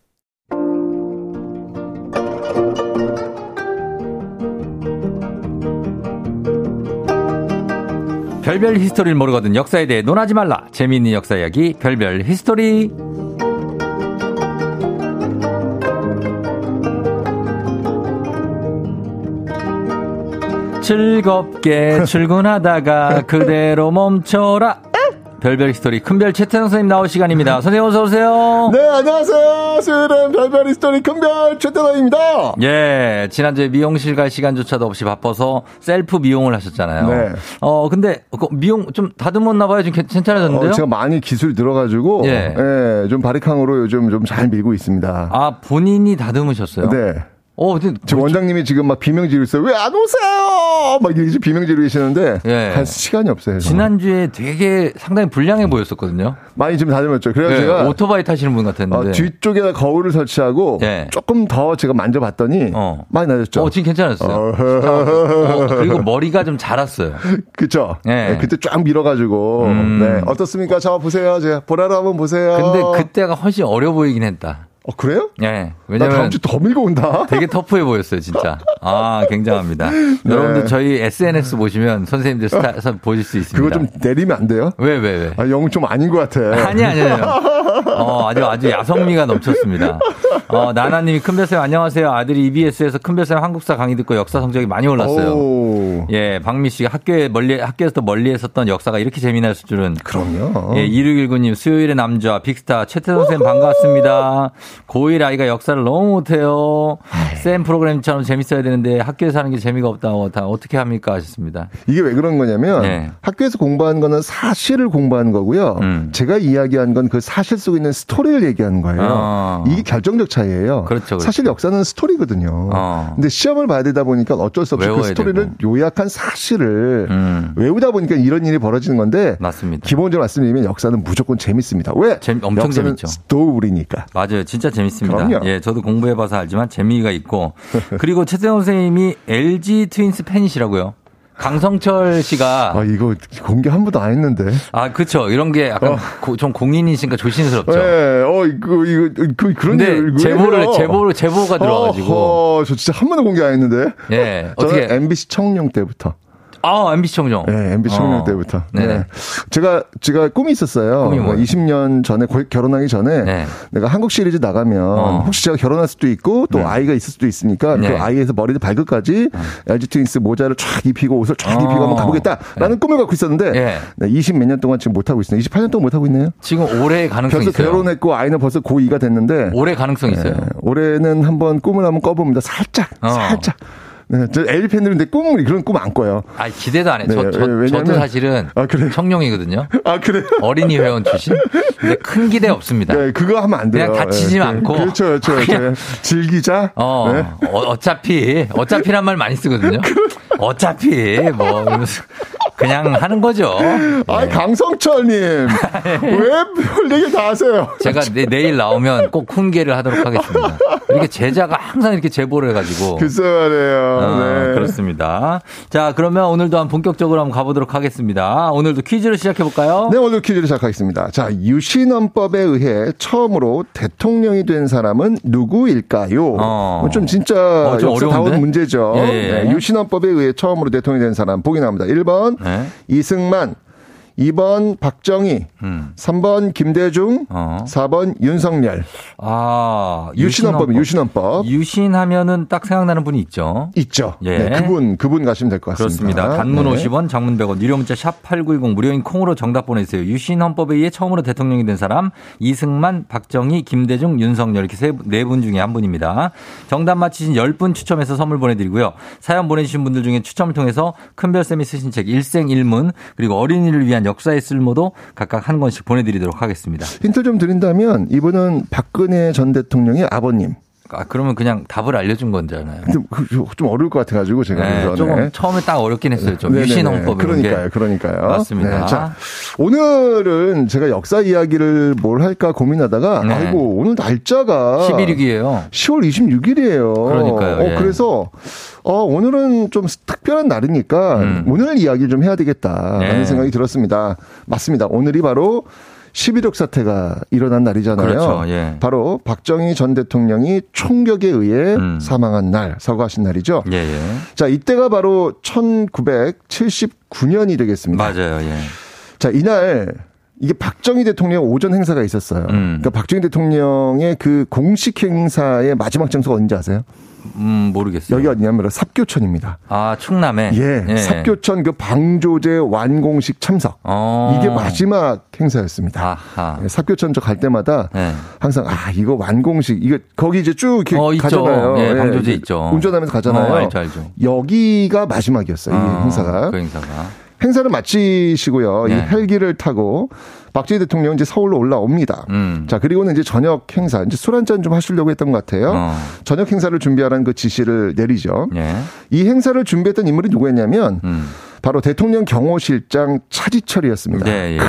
별별 히스토리를 모르거든 역사에 대해 논하지 말라. 재미있는 역사 이야기 별별 히스토리. 즐겁게 출근하다가 그대로 멈춰라. 별별 히스토리 큰별 최태성 선생님 나올 시간입니다. 선생님 어서 오세요. 네, 안녕하세요. 수요일엔 별별 히스토리 큰별 최태성입니다. 예, 지난주에 미용실 갈 시간조차도 없이 바빠서 셀프 미용을 하셨잖아요. 네. 어, 근데 그 미용 좀 다듬었나 봐요. 좀 괜- 괜찮아졌는데요? 어, 제가 많이 기술이 늘어가지고, 예. 예, 좀 바리캉으로 요즘 좀 잘 밀고 있습니다. 아, 본인이 다듬으셨어요? 네. 어, 근데 지금 원장님이 지금 막 비명 지르고 있어요. 왜 안 오세요? 막 이렇게 비명 지르고 계시는데, 예. 할 시간이 없어요. 정말. 지난주에 되게 상당히 불량해 보였었거든요. 많이 지금 다듬었죠. 그래서 예, 제가 오토바이 타시는 분 같았는데. 어, 뒤쪽에다 거울을 설치하고 예. 조금 더 제가 만져봤더니 어. 많이 나아졌죠. 어, 지금 괜찮았어요. 어, 어, 그리고 머리가 좀 자랐어요. 그쵸? 예. 네, 그때 쫙 밀어가지고. 음. 네. 어떻습니까? 자, 보세요. 제가 보라로 한번 보세요. 근데 그때가 훨씬 어려 보이긴 했다. 어, 그래요? 예. 나 왜냐면 다음 주 더 밀고 온다. 되게 터프해 보였어요, 진짜. 아, 굉장합니다. 여러분들 저희 SNS 보시면 선생님들 스타 보실 수 있습니다. 그거 좀 내리면 안 돼요? 왜, 왜, 왜? 아, 영좀 아닌 것 같아. 아니, 아니, 아니요. 어, 아주, 아주 야성미가 넘쳤습니다. 어, 나나님이 큰별쌤 안녕하세요. 아들이 EBS에서 큰별쌤 한국사 강의 듣고 역사 성적이 많이 올랐어요. 오. 예, 박미 씨가 학교에 멀리, 학교에서 멀리 했었던 역사가 이렇게 재미날 줄은. 그럼요. 예, 2619님, 수요일의 남자, 빅스타, 최태성 쌤 반갑습니다. 고1 아이가 역사를 너무 못해요. 쌤 프로그램처럼 재밌어야 되는데 학교에서 하는 게 재미가 없다고 다 어떻게 합니까? 하셨습니다. 이게 왜 그런 거냐면 네. 학교에서 공부하는 거는 사실을 공부하는 거고요. 음. 제가 이야기한 건 그 사실 속에 있는 스토리를 얘기하는 거예요. 어. 이게 결정적 차이예요. 그렇죠, 그렇죠. 사실 역사는 스토리거든요. 어. 근데 시험을 봐야 되다 보니까 어쩔 수 없이 그 스토리를 되고. 요약한 사실을 음. 외우다 보니까 이런 일이 벌어지는 건데 맞습니다. 기본적으로 말씀드리면 역사는 무조건 재밌습니다. 왜? 재미- 엄청 역사는 재밌죠. 스토리니까. 맞아요. 진짜 재밌습니다. 그럼요. 예, 저도 공부해 봐서 알지만 재미가 있고. 그리고 최태성 선생님이 LG 트윈스 팬이시라고요. 강성철 씨가 아 이거 공개 한 번도 안 했는데. 아, 그쵸. 이런 게 약간 고- 좀 공인이시니까 조심스럽죠. 네, 어 이거 이거 그 그런 근데 왜 제보를? 제보를 제보가 들어와가지고 어허, 저 진짜 한 번도 공개 안 했는데. 예 저는 어떻게 MBC 청룡 때부터. 아 MBC 청룡 네, MBC 청룡 어. 때부터. 네네. 네. 제가 제가 꿈이 있었어요. 꿈이 뭐예요? 20년 전에 거- 결혼하기 전에 네. 내가 한국 시리즈 나가면 어. 혹시 제가 결혼할 수도 있고 또 네. 아이가 있을 수도 있으니까 네. 그 아이에서 머리도 발끝까지 LG 트윈스 모자를 쫙 입히고 옷을 쫙 어. 입히고 한번 가보겠다라는 꿈을 갖고 있었는데 예. 네, 20 몇 년 동안 지금 못 하고 있어요. 28년 동안 못 하고 있네요. 지금 올해 가능성이 있어요. 결혼했고 아이는 벌써 고2가 됐는데 올해 가능성이 있어요. 네, 올해는 한번 꿈을 한번 꿔봅니다. 살짝, 어. 살짝. 네, 저 L 팬들인데 꿈을 그런 꿈 안 꿔요. 아 기대도 안 해. 네, 저, 저, 왜냐면- 저도 사실은 아? 청룡이거든요. 아 그래요? 어린이 회원 출신. 근데 큰 기대 없습니다. 네, 그거 하면 안 돼요. 그냥 다치지 네, 않고. 그렇죠, 그렇죠. 그렇죠. 그냥- 즐기자. 어, 네. 어, 차피 어차피란 말 많이 쓰거든요. 어차피, 뭐, 그냥 하는 거죠. 아이 강성철님 왜별 얘기 다 하세요? 제가 내, 내일 나오면 꼭 훈계를 하도록 하겠습니다. 이렇게 제자가 항상 이렇게 제보를 해가지고. 글쎄 말이에요. 어, 네. 그렇습니다. 자, 그러면 오늘도 한번 본격적으로 한번 가보도록 하겠습니다. 오늘도 퀴즈를 시작해 볼까요? 네, 오늘 퀴즈를 시작하겠습니다. 자, 유신헌법에 의해 처음으로 대통령이 된 사람은 누구일까요? 어. 좀 진짜 어, 좀 역사다운? 문제죠. 예, 예. 네, 유신헌법에 의해 처음으로 대통령이 된 사람 보기 나옵니다. 1번 네. 이승만, 2번 박정희, 음. 3번 김대중, 어. 4번 윤석열. 아, 유신헌법, 유신헌법. 유신하면은 딱 생각나는 분이 있죠. 있죠. 예. 네, 그분, 그분 가시면 될 것 같습니다. 그렇습니다. 단문 네. 50원, 장문 100원, 유료 문자 샵 8910 무료인 콩으로 정답 보내주세요. 유신 헌법에 의해 처음으로 대통령이 된 사람 이승만, 박정희, 김대중, 윤석열 이렇게 세, 네분 중에 한 분입니다. 정답 맞히신 10분 추첨해서 선물 보내드리고요. 사연 보내주신 분들 중에 추첨을 통해서 큰별쌤이 쓰신 책 일생일문 그리고 어린이를 위한 역사의 쓸모도 각각 한 권씩 보내드리도록 하겠습니다. 힌트 좀 드린다면 이분은 박근혜 전 대통령의 아버님. 아, 그러면 그냥 답을 알려준 건잖아요. 좀, 그- 좀 어려울 것 같아가지고 제가 네, 조금 네. 처음에 딱 어렵긴 했어요. 좀 네네네. 유신 헌법 이런 게. 그러니까요, 그러니까요. 맞습니다. 네, 자, 오늘은 제가 역사 이야기를 뭘 할까 고민하다가 네. 아이고 오늘 날짜가 11위기예요. 10월 26일이에요. 그러니까요, 어, 예. 그래서 어, 오늘은 좀 특별한 날이니까 음. 오늘 이야기를 좀 해야 되겠다라는 네. 생각이 들었습니다. 맞습니다. 오늘이 바로 11.6 사태가 일어난 날이잖아요. 그렇죠, 예. 바로 박정희 전 대통령이 총격에 의해 음. 사망한 날, 서거하신 날이죠. 예, 예. 자, 이때가 바로 1979년이 되겠습니다. 맞아요, 예. 자, 이날 이게 박정희 대통령 오전 행사가 있었어요. 음. 그러니까 박정희 대통령의 그 공식 행사의 마지막 장소가 어딘지 아세요? 음, 모르겠어요. 여기 어디냐면 삽교천입니다. 아, 충남에. 예, 삽교천 그 방조제 완공식 참석. 어. 이게 마지막 행사였습니다. 아하. 예, 삽교천 저 갈 때마다 네. 항상 아 이거 완공식 이거 거기 이제 쭉 이렇게 어. 가잖아요. 예, 방조제 예, 있죠. 운전하면서 가잖아요. 어, 알죠, 알죠. 여기가 마지막이었어요. 이 어, 행사가. 그 행사가. 행사를 마치시고요. 이 네. 헬기를 타고 박정희 대통령 이제 서울로 올라옵니다. 음. 자 그리고는 이제 저녁 행사 이제 술 한 잔 좀 하시려고 했던 것 같아요. 어. 저녁 행사를 준비하라는 그 지시를 내리죠. 예. 이 행사를 준비했던 인물이 누구였냐면 음. 바로 대통령 경호실장 차지철이었습니다. 네, 예.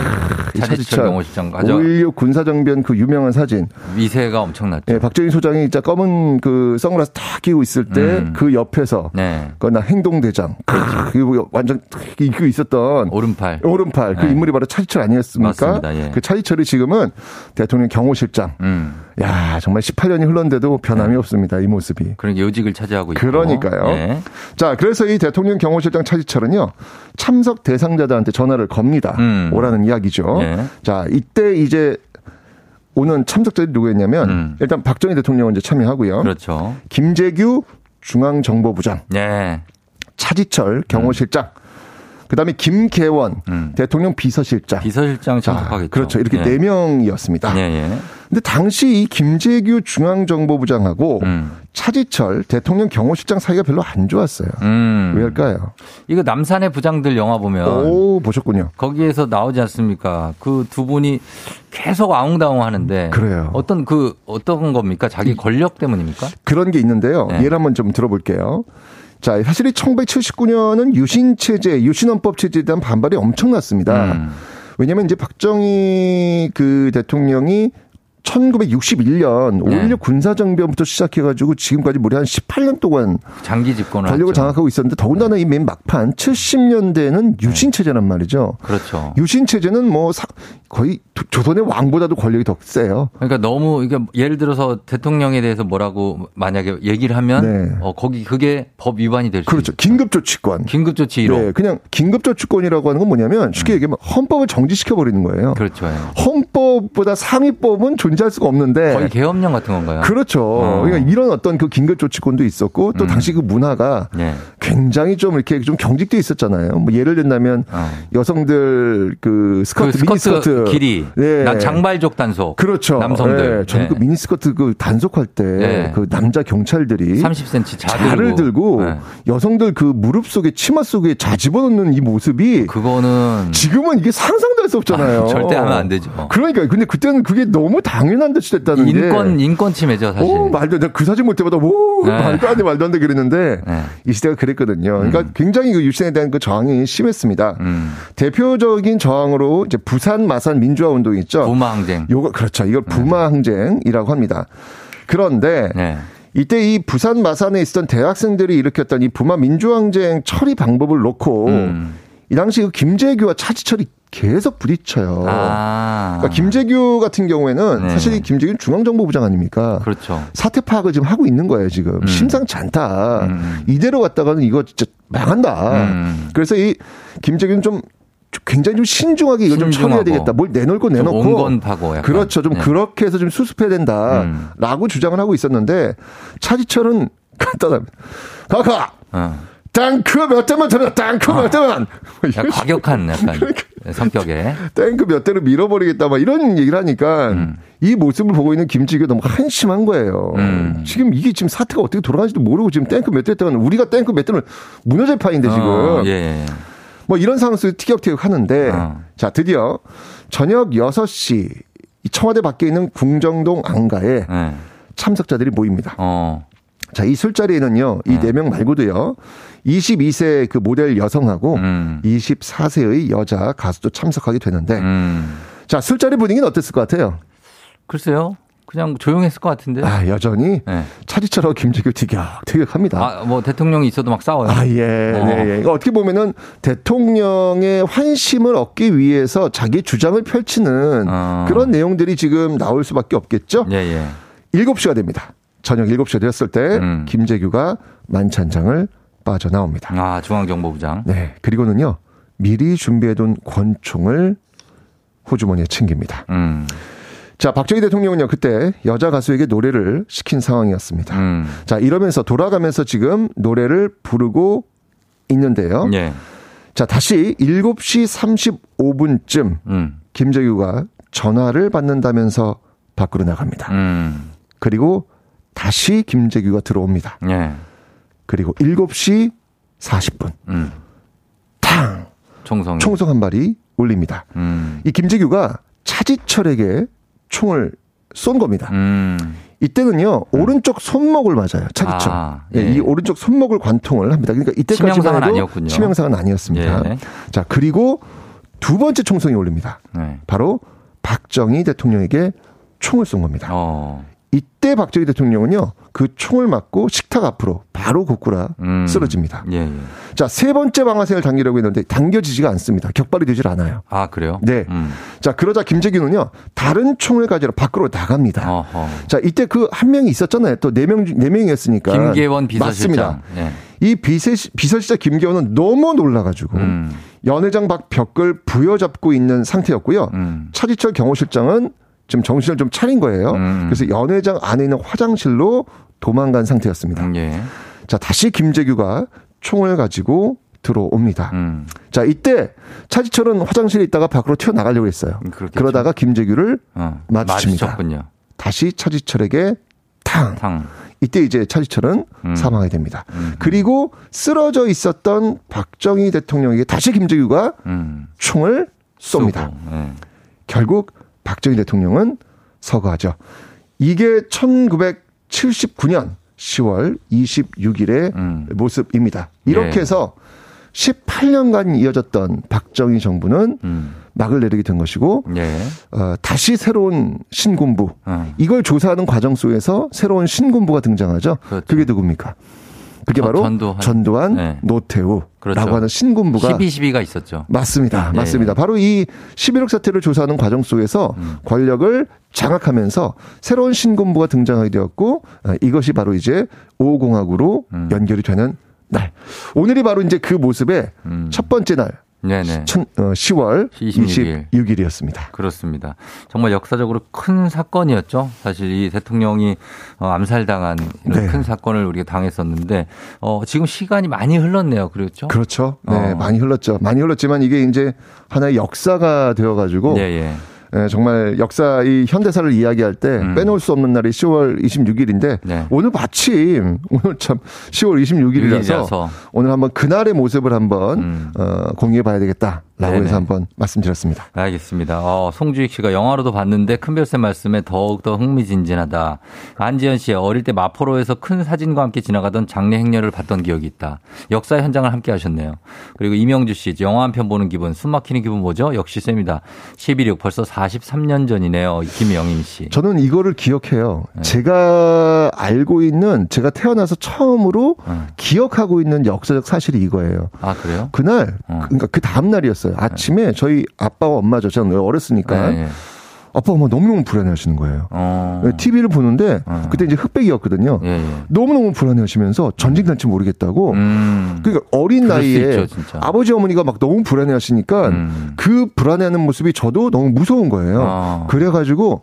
이 차지철 경호실장 가죠. 5.16 군사정변 그 유명한 사진. 위세가 엄청났죠. 예, 박정희 소장이 진짜 검은 그 선글라스 탁 끼고 있을 때 음. 그 옆에서 네. 그나 행동대장. 그 완전 이고 있었던 오른팔. 오른팔 그 네. 인물이 바로 차지철 아니었습니까? 맞습니다. 예. 그 차지철이 지금은 대통령 경호실장. 음. 야 정말 18년이 흘렀는데도 변함이 없습니다. 이 모습이. 그러니까 요직을 차지하고 있고. 그러니까요. 예. 자, 그래서 이 대통령 경호실장 차지철은요, 참석 대상자들한테 전화를 겁니다. 음. 오라는 이야기죠. 예. 자, 이때 이제 오는 참석자들이 누구였냐면, 음. 일단 박정희 대통령은 이제 참여하고요. 그렇죠. 김재규 중앙정보부장, 예. 차지철 경호실장, 그 다음에 김계원 음. 대통령 비서실장. 비서실장 자, 참석하겠죠. 그렇죠. 이렇게 예. 네 명이었습니다. 예, 예. 근데 당시 이 김재규 중앙정보부장하고 음. 차지철 대통령 경호실장 사이가 별로 안 좋았어요. 음. 왜일까요? 이거 남산의 부장들 영화 보면 오, 보셨군요. 거기에서 나오지 않습니까? 그 두 분이 계속 아웅다웅 하는데 그래요. 어떤 그 어떤 겁니까? 자기 권력 때문입니까? 그런 게 있는데요. 네. 예를 한번 좀 들어볼게요. 자, 사실 이 1979년은 유신 체제, 유신헌법 체제에 대한 반발이 엄청났습니다. 음. 왜냐면 이제 박정희 그 대통령이 1961년 네. 5.16 군사정변부터 시작해가지고 지금까지 무려 한 18년 동안 장기 집권을 권력을 했죠. 장악하고 있었는데 더군다나 이 맨 막판 70년대는 유신체제란 말이죠. 그렇죠. 유신체제는 뭐 사- 거의 조- 조선의 왕보다도 권력이 더 세요. 그러니까 너무 이게 예를 들어서 대통령에 대해서 뭐라고 만약에 얘기를 하면 네. 어 거기 그게 법 위반이 될수 그렇죠. 긴급조치권. 긴급 조치 1호. 네, 그냥 긴급조치권이라고 하는 건 뭐냐면 쉽게 얘기하면 헌법을 정지시켜 버리는 거예요. 음. 그렇죠. 예. 헌법보다 상위법은 존재할 수가 없는데 거의 계엄령 같은 건가요? 그렇죠. 어. 그러니까 이런 어떤 그 긴급조치권도 있었고 또 음. 당시 그 문화가 예. 굉장히 좀 이렇게 좀 경직돼 있었잖아요. 뭐 예를 든다면 어. 여성들 그 스커트, 그 미니 스커트 스커트 길이 네. 난 장발족 단속 그렇죠. 남성들 네. 저는 그 네. 미니스커트 그 단속할 때 네. 그 남자 경찰들이 30cm 자 자를 들고 네. 여성들 그 무릎 속에 치마 속에 자 집어넣는 이 모습이 그거는 지금은 이게 상상도 할 수 없잖아요. 아, 절대 하면 안 되죠. 그러니까 근데 그때는 그게 너무 당연한 듯이 됐다는 인권 게. 인권 침해죠 사실. 오, 말도 안 돼. 그 사진 볼 때마다, 오, 네. 말도 안 돼, 말도 안 돼, 그랬는데, 네. 이 시대가 그랬거든요. 그러니까 굉장히 그 유신에 대한 그 저항이 심했습니다. 음. 대표적인 저항으로 이제 부산 마산 민주화 운동 있죠. 부마항쟁. 요거, 그렇죠. 이걸 부마항쟁이라고 합니다. 그런데, 네. 이때 이 부산 마산에 있었던 대학생들이 일으켰던 이 부마 민주항쟁 처리 방법을 놓고, 음. 이 당시 그 김재규와 차지철이 계속 부딪혀요. 아. 그러니까 김재규 같은 경우에는 네. 사실 이 김재규는 중앙정보부장 아닙니까? 그렇죠. 사태 파악을 지금 하고 있는 거예요, 지금. 음. 심상치 않다. 음. 이대로 갔다가는 이거 진짜 망한다. 음. 그래서 이 김재규는 좀 굉장히 좀 신중하게 이걸 좀 처리해야 되겠다. 뭘 내놓을 거 내놓고. 온건파고 약간. 그렇죠. 좀 네. 그렇게 해서 좀 수습해야 된다라고 음. 주장을 하고 있었는데 차지철은 간단합니다. 가가 어. 탱크 몇 대만 들어 탱크 몇 대만 약간 과격한 약간 그러니까. 성격에. 탱크 몇 대를 밀어버리겠다 막 이런 얘기를 하니까 음. 이 모습을 보고 있는 김치기가 너무 한심한 거예요. 음. 지금 이게 지금 사태가 어떻게 돌아가는지도 모르고 지금 탱크 몇 대 때는 우리가 탱크 몇 대를 무너질 판인데 지금 어, 예, 예. 뭐 이런 상황 속에서 티격태격 하는데 어. 자 드디어 저녁 6시 이 청와대 밖에 있는 궁정동 안가에 예. 참석자들이 모입니다. 어. 자, 이 술자리에는요, 이 네명 말고도요, 22세 그 모델 여성하고 음. 24세의 여자 가수도 참석하게 되는데, 음. 자, 술자리 분위기는 어땠을 것 같아요? 글쎄요. 그냥 조용했을 것 같은데. 아, 여전히 네. 차지철하고 김재규 티격태격합니다. 아, 뭐 대통령이 있어도 막 싸워요. 아, 예, 어. 네, 예. 어떻게 보면은 대통령의 환심을 얻기 위해서 자기 주장을 펼치는 어. 그런 내용들이 지금 나올 수밖에 없겠죠? 예, 예. 7시가 됩니다. 저녁 7시가 되었을 때 음. 김재규가 만찬장을 빠져나옵니다. 아, 중앙정보부장. 네. 그리고는요, 미리 준비해둔 권총을 호주머니에 챙깁니다. 음. 자, 박정희 대통령은요, 그때 여자 가수에게 노래를 시킨 상황이었습니다. 음. 자, 이러면서 돌아가면서 지금 노래를 부르고 있는데요. 예. 자, 다시 7시 35분쯤 음. 김재규가 전화를 받는다면서 밖으로 나갑니다. 음. 그리고 다시 김재규가 들어옵니다. 예. 그리고 7시 40분. 음. 탕! 총성. 총성 한 발이 울립니다. 음. 이 김재규가 차지철에게 총을 쏜 겁니다. 음. 이때는요 오른쪽 손목을 맞아요 차지철. 아, 예, 예. 이 오른쪽 손목을 관통을 합니다. 그러니까 이때까지만 치명상은 아니었군요. 치명상은 아니었습니다. 예. 자 그리고 두 번째 총성이 울립니다. 네. 바로 박정희 대통령에게 총을 쏜 겁니다. 어. 이때 박정희 대통령은요 그 총을 맞고 식탁 앞으로 바로 고꾸라 음. 쓰러집니다. 예, 예. 자세 번째 방아쇠를 당기려고 했는데 당겨지지가 않습니다. 격발이 되질 않아요. 아, 그래요? 네. 음. 자 그러자 김재규는요 다른 총을 가지러 밖으로 나갑니다. 어허. 자 이때 그 한 명이 있었잖아요. 또 네 명 네 명이었으니까 김계원 비서실장. 맞습니다. 예. 이 비서 비서실장 김계원은 너무 놀라가지고 음. 연회장 밖 벽을 부여잡고 있는 상태였고요. 음. 차지철 경호실장은 지금 정신을 좀 차린 거예요. 음. 그래서 연회장 안에 있는 화장실로 도망간 상태였습니다. 음, 예. 자 다시 김재규가 총을 가지고 들어옵니다. 음. 자 이때 차지철은 화장실에 있다가 밖으로 튀어나가려고 했어요. 그렇겠죠. 그러다가 김재규를 어. 마주칩니다. 마주쳤군요. 다시 차지철에게 탕. 탕. 이때 이제 차지철은 음. 사망하게 됩니다. 음. 그리고 쓰러져 있었던 박정희 대통령에게 다시 김재규가 음. 총을 쏩니다. 예. 결국 박정희 대통령은 서거하죠. 이게 1979년 10월 26일의 음. 모습입니다. 이렇게 예. 해서 18년간 이어졌던 박정희 정부는 음. 막을 내리게 된 것이고 예. 어, 다시 새로운 신군부 어. 이걸 조사하는 과정 속에서 새로운 신군부가 등장하죠. 그렇죠. 그게 누굽니까? 그게 전- 바로 전두환. 전두환, 네. 노태우라고 그렇죠. 하는 신군부가 12, 12가 있었죠. 맞습니다. 예, 맞습니다. 바로 이 11억 사태를 조사하는 과정 속에서 음. 권력을 장악하면서 새로운 신군부가 등장하게 되었고 아, 이것이 바로 이제 5공학으로 음. 연결이 되는 날. 오늘이 바로 이제 그 모습의 음. 첫 번째 날. 네네. 천- 어, 10월 26일. 26일이었습니다. 그렇습니다. 정말 역사적으로 큰 사건이었죠. 사실 이 대통령이 어, 암살당한 이런 네. 큰 사건을 우리가 당했었는데 어, 지금 시간이 많이 흘렀네요. 그렇죠? 그렇죠. 네, 어. 많이 흘렀죠. 많이 흘렀지만 이게 이제 하나의 역사가 되어 가지고 예, 예. 예, 정말 역사 이 현대사를 이야기할 때 음. 빼놓을 수 없는 날이 10월 26일인데 네. 오늘 마침 오늘 참 10월 26일이라서 일이라서. 오늘 한번 그날의 모습을 한번 음. 어, 공유해 봐야 되겠다 라고 네네. 해서 한번 말씀드렸습니다. 알겠습니다. 어, 송주익 씨가 영화로도 봤는데 큰별쌤 말씀에 더욱더 흥미진진하다. 안지현 씨 어릴 때 마포로에서 큰 사진과 함께 지나가던 장례 행렬을 봤던 기억이 있다. 역사 현장을 함께 하셨네요. 그리고 이명주 씨 영화 한 편 보는 기분 숨 막히는 기분 뭐죠? 역시 쌤이다. 11.6 벌써 43년 전이네요. 김영임 씨. 저는 이거를 기억해요. 네. 제가 알고 있는 제가 태어나서 처음으로 어. 기억하고 있는 역사적 사실이 이거예요. 아 그래요? 그날 어. 그러니까 그 다음 날이었어요. 아침에 저희 아빠와 엄마죠. 저는 어렸으니까 네, 네. 아빠가 막 너무너무 불안해 하시는 거예요. 어. TV를 보는데 어. 그때 이제 흑백이었거든요. 예, 예. 너무너무 불안해 하시면서 전쟁 날지 모르겠다고. 음. 그러니까 어린 나이에 있죠. 아버지 어머니가 막 너무 불안해 하시니까 음. 그 불안해하는 모습이 저도 너무 무서운 거예요. 아. 그래가지고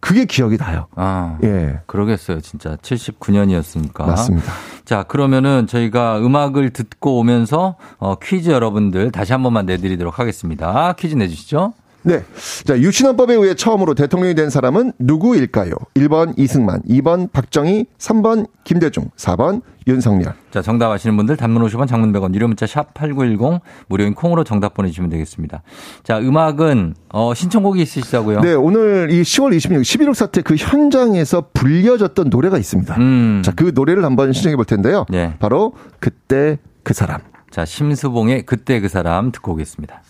그게 기억이 나요. 아. 예. 그러겠어요, 진짜. 79년이었으니까. 맞습니다. 자, 그러면은 저희가 음악을 듣고 오면서 어, 퀴즈 여러분들 다시 한 번만 내드리도록 하겠습니다. 퀴즈 내주시죠. 네. 자, 유신헌법에 의해 처음으로 대통령이 된 사람은 누구일까요? 1번 이승만, 2번 박정희, 3번 김대중, 4번 윤석열. 자, 정답 아시는 분들 단문 50원, 장문 100원, 유료 문자 샵 8910 무료인 콩으로 정답 보내 주시면 되겠습니다. 자, 음악은 어, 신청곡이 있으시다고요? 네, 오늘 이 10월 26일 11.6 사태 그 현장에서 불려졌던 노래가 있습니다. 음. 자, 그 노래를 한번 신청해 볼 텐데요. 네. 바로 그때 그 사람. 자, 심수봉의 그때 그 사람 듣고 오겠습니다.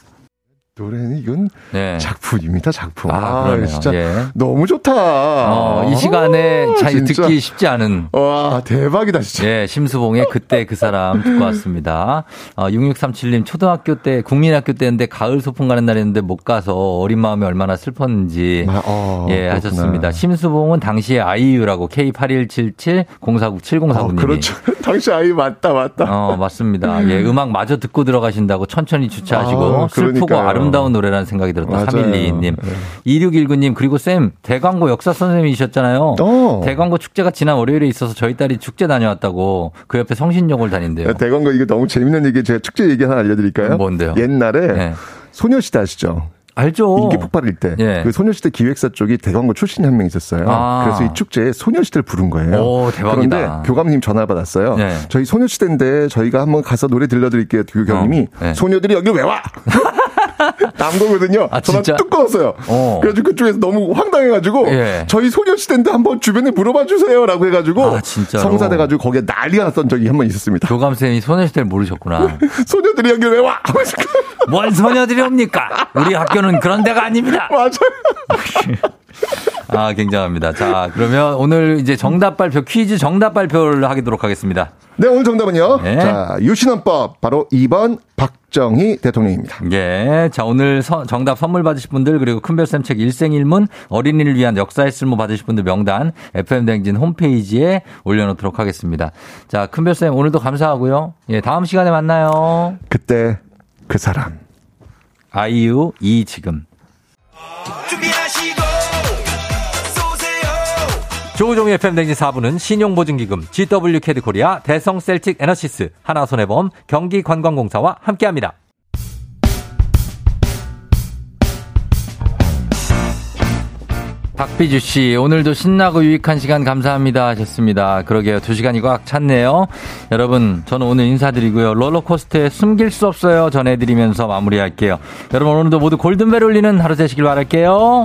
노래는 이건 네. 작품입니다, 작품. 아, 그러네요. 진짜 예. 너무 좋다. 어, 이 시간에 자, 진짜. 듣기 쉽지 않은 와, 대박이다, 진짜. 예, 심수봉의 그때 그 사람 듣고 왔습니다. 어, 6637님, 초등학교 때, 국민학교 때인데 가을 소풍 가는 날이었는데 못 가서 어린 마음이 얼마나 슬펐는지. 아, 어, 예, 그렇구나. 하셨습니다. 심수봉은 당시에 아이유라고 K8177-0497-7049님이. 어, 그렇죠. 당시 아이 맞다, 맞다. 어, 맞습니다. 예, 음악 마저 듣고 들어가신다고 천천히 주차하시고 아, 슬프고 그러니까요. 아름다운 노래라는 생각이 들었다. 맞아요. 3122님. 네. 2619님, 그리고 쌤, 대광고 역사 선생님이셨잖아요. 어. 대광고 축제가 지난 월요일에 있어서 저희 딸이 축제 다녀왔다고 그 옆에 성신여고를 다닌대요. 대광고 이게 너무 재밌는 얘기, 제가 축제 얘기 하나 알려드릴까요? 뭔데요? 옛날에 네. 소녀시대 아시죠? 알죠. 인기 폭발일 때. 예. 그 소녀시대 기획사 쪽이 대광고 출신이 한 명 있었어요. 아. 그래서 이 축제에 소녀시대를 부른 거예요. 오. 그런데 교감님 전화를 받았어요. 네. 저희 소녀시대인데 저희가 한번 가서 노래 들려드릴게요. 교감님이 어, 네. 소녀들이 여기 왜 와? 남거거든요. 아, 전화 진짜? 뚝 끊었어요. 어. 그래가지고 그쪽에서 너무 황당해가지고 예. 저희 소녀시대인데 한번 주변에 물어봐 주세요라고 해가지고 아? 성사돼가지고 거기에 난리가 났던 적이 한 번 있었습니다. 교감 쌤이 소녀시대를 모르셨구나. 소녀들이 여기 왜 와? 뭔 소녀들이 옵니까? 우리 학교는 그런 데가 아닙니다. 맞아요. 아, 굉장합니다. 자, 그러면 오늘 이제 정답 발표, 퀴즈 정답 발표를 하도록 하겠습니다. 네, 오늘 정답은요. 네. 자, 유신헌법 바로 2번 박정희 대통령입니다. 예. 자, 오늘 서- 정답 선물 받으실 분들, 그리고 큰별쌤 책 일생일문, 어린이를 위한 역사의 쓸모 받으실 분들 명단, FM대행진 홈페이지에 올려 놓도록 하겠습니다. 자, 큰별쌤 오늘도 감사하고요. 예, 다음 시간에 만나요. 그때 그 사람. 아이유, 이 지금. 조우종의 FM대행진 4부는 신용보증기금, ZW 캐드코리아, 대성 셀틱 에너시스, 하나손해보험, 경기관광공사와 함께합니다. 박비주 씨, 오늘도 신나고 유익한 시간 감사합니다 하셨습니다. 그러게요. 두 시간이 꽉 찼네요. 여러분, 저는 오늘 인사드리고요. 롤러코스터에 숨길 수 없어요. 전해드리면서 마무리할게요. 여러분, 오늘도 모두 골든벨 울리는 하루 되시길 바랄게요.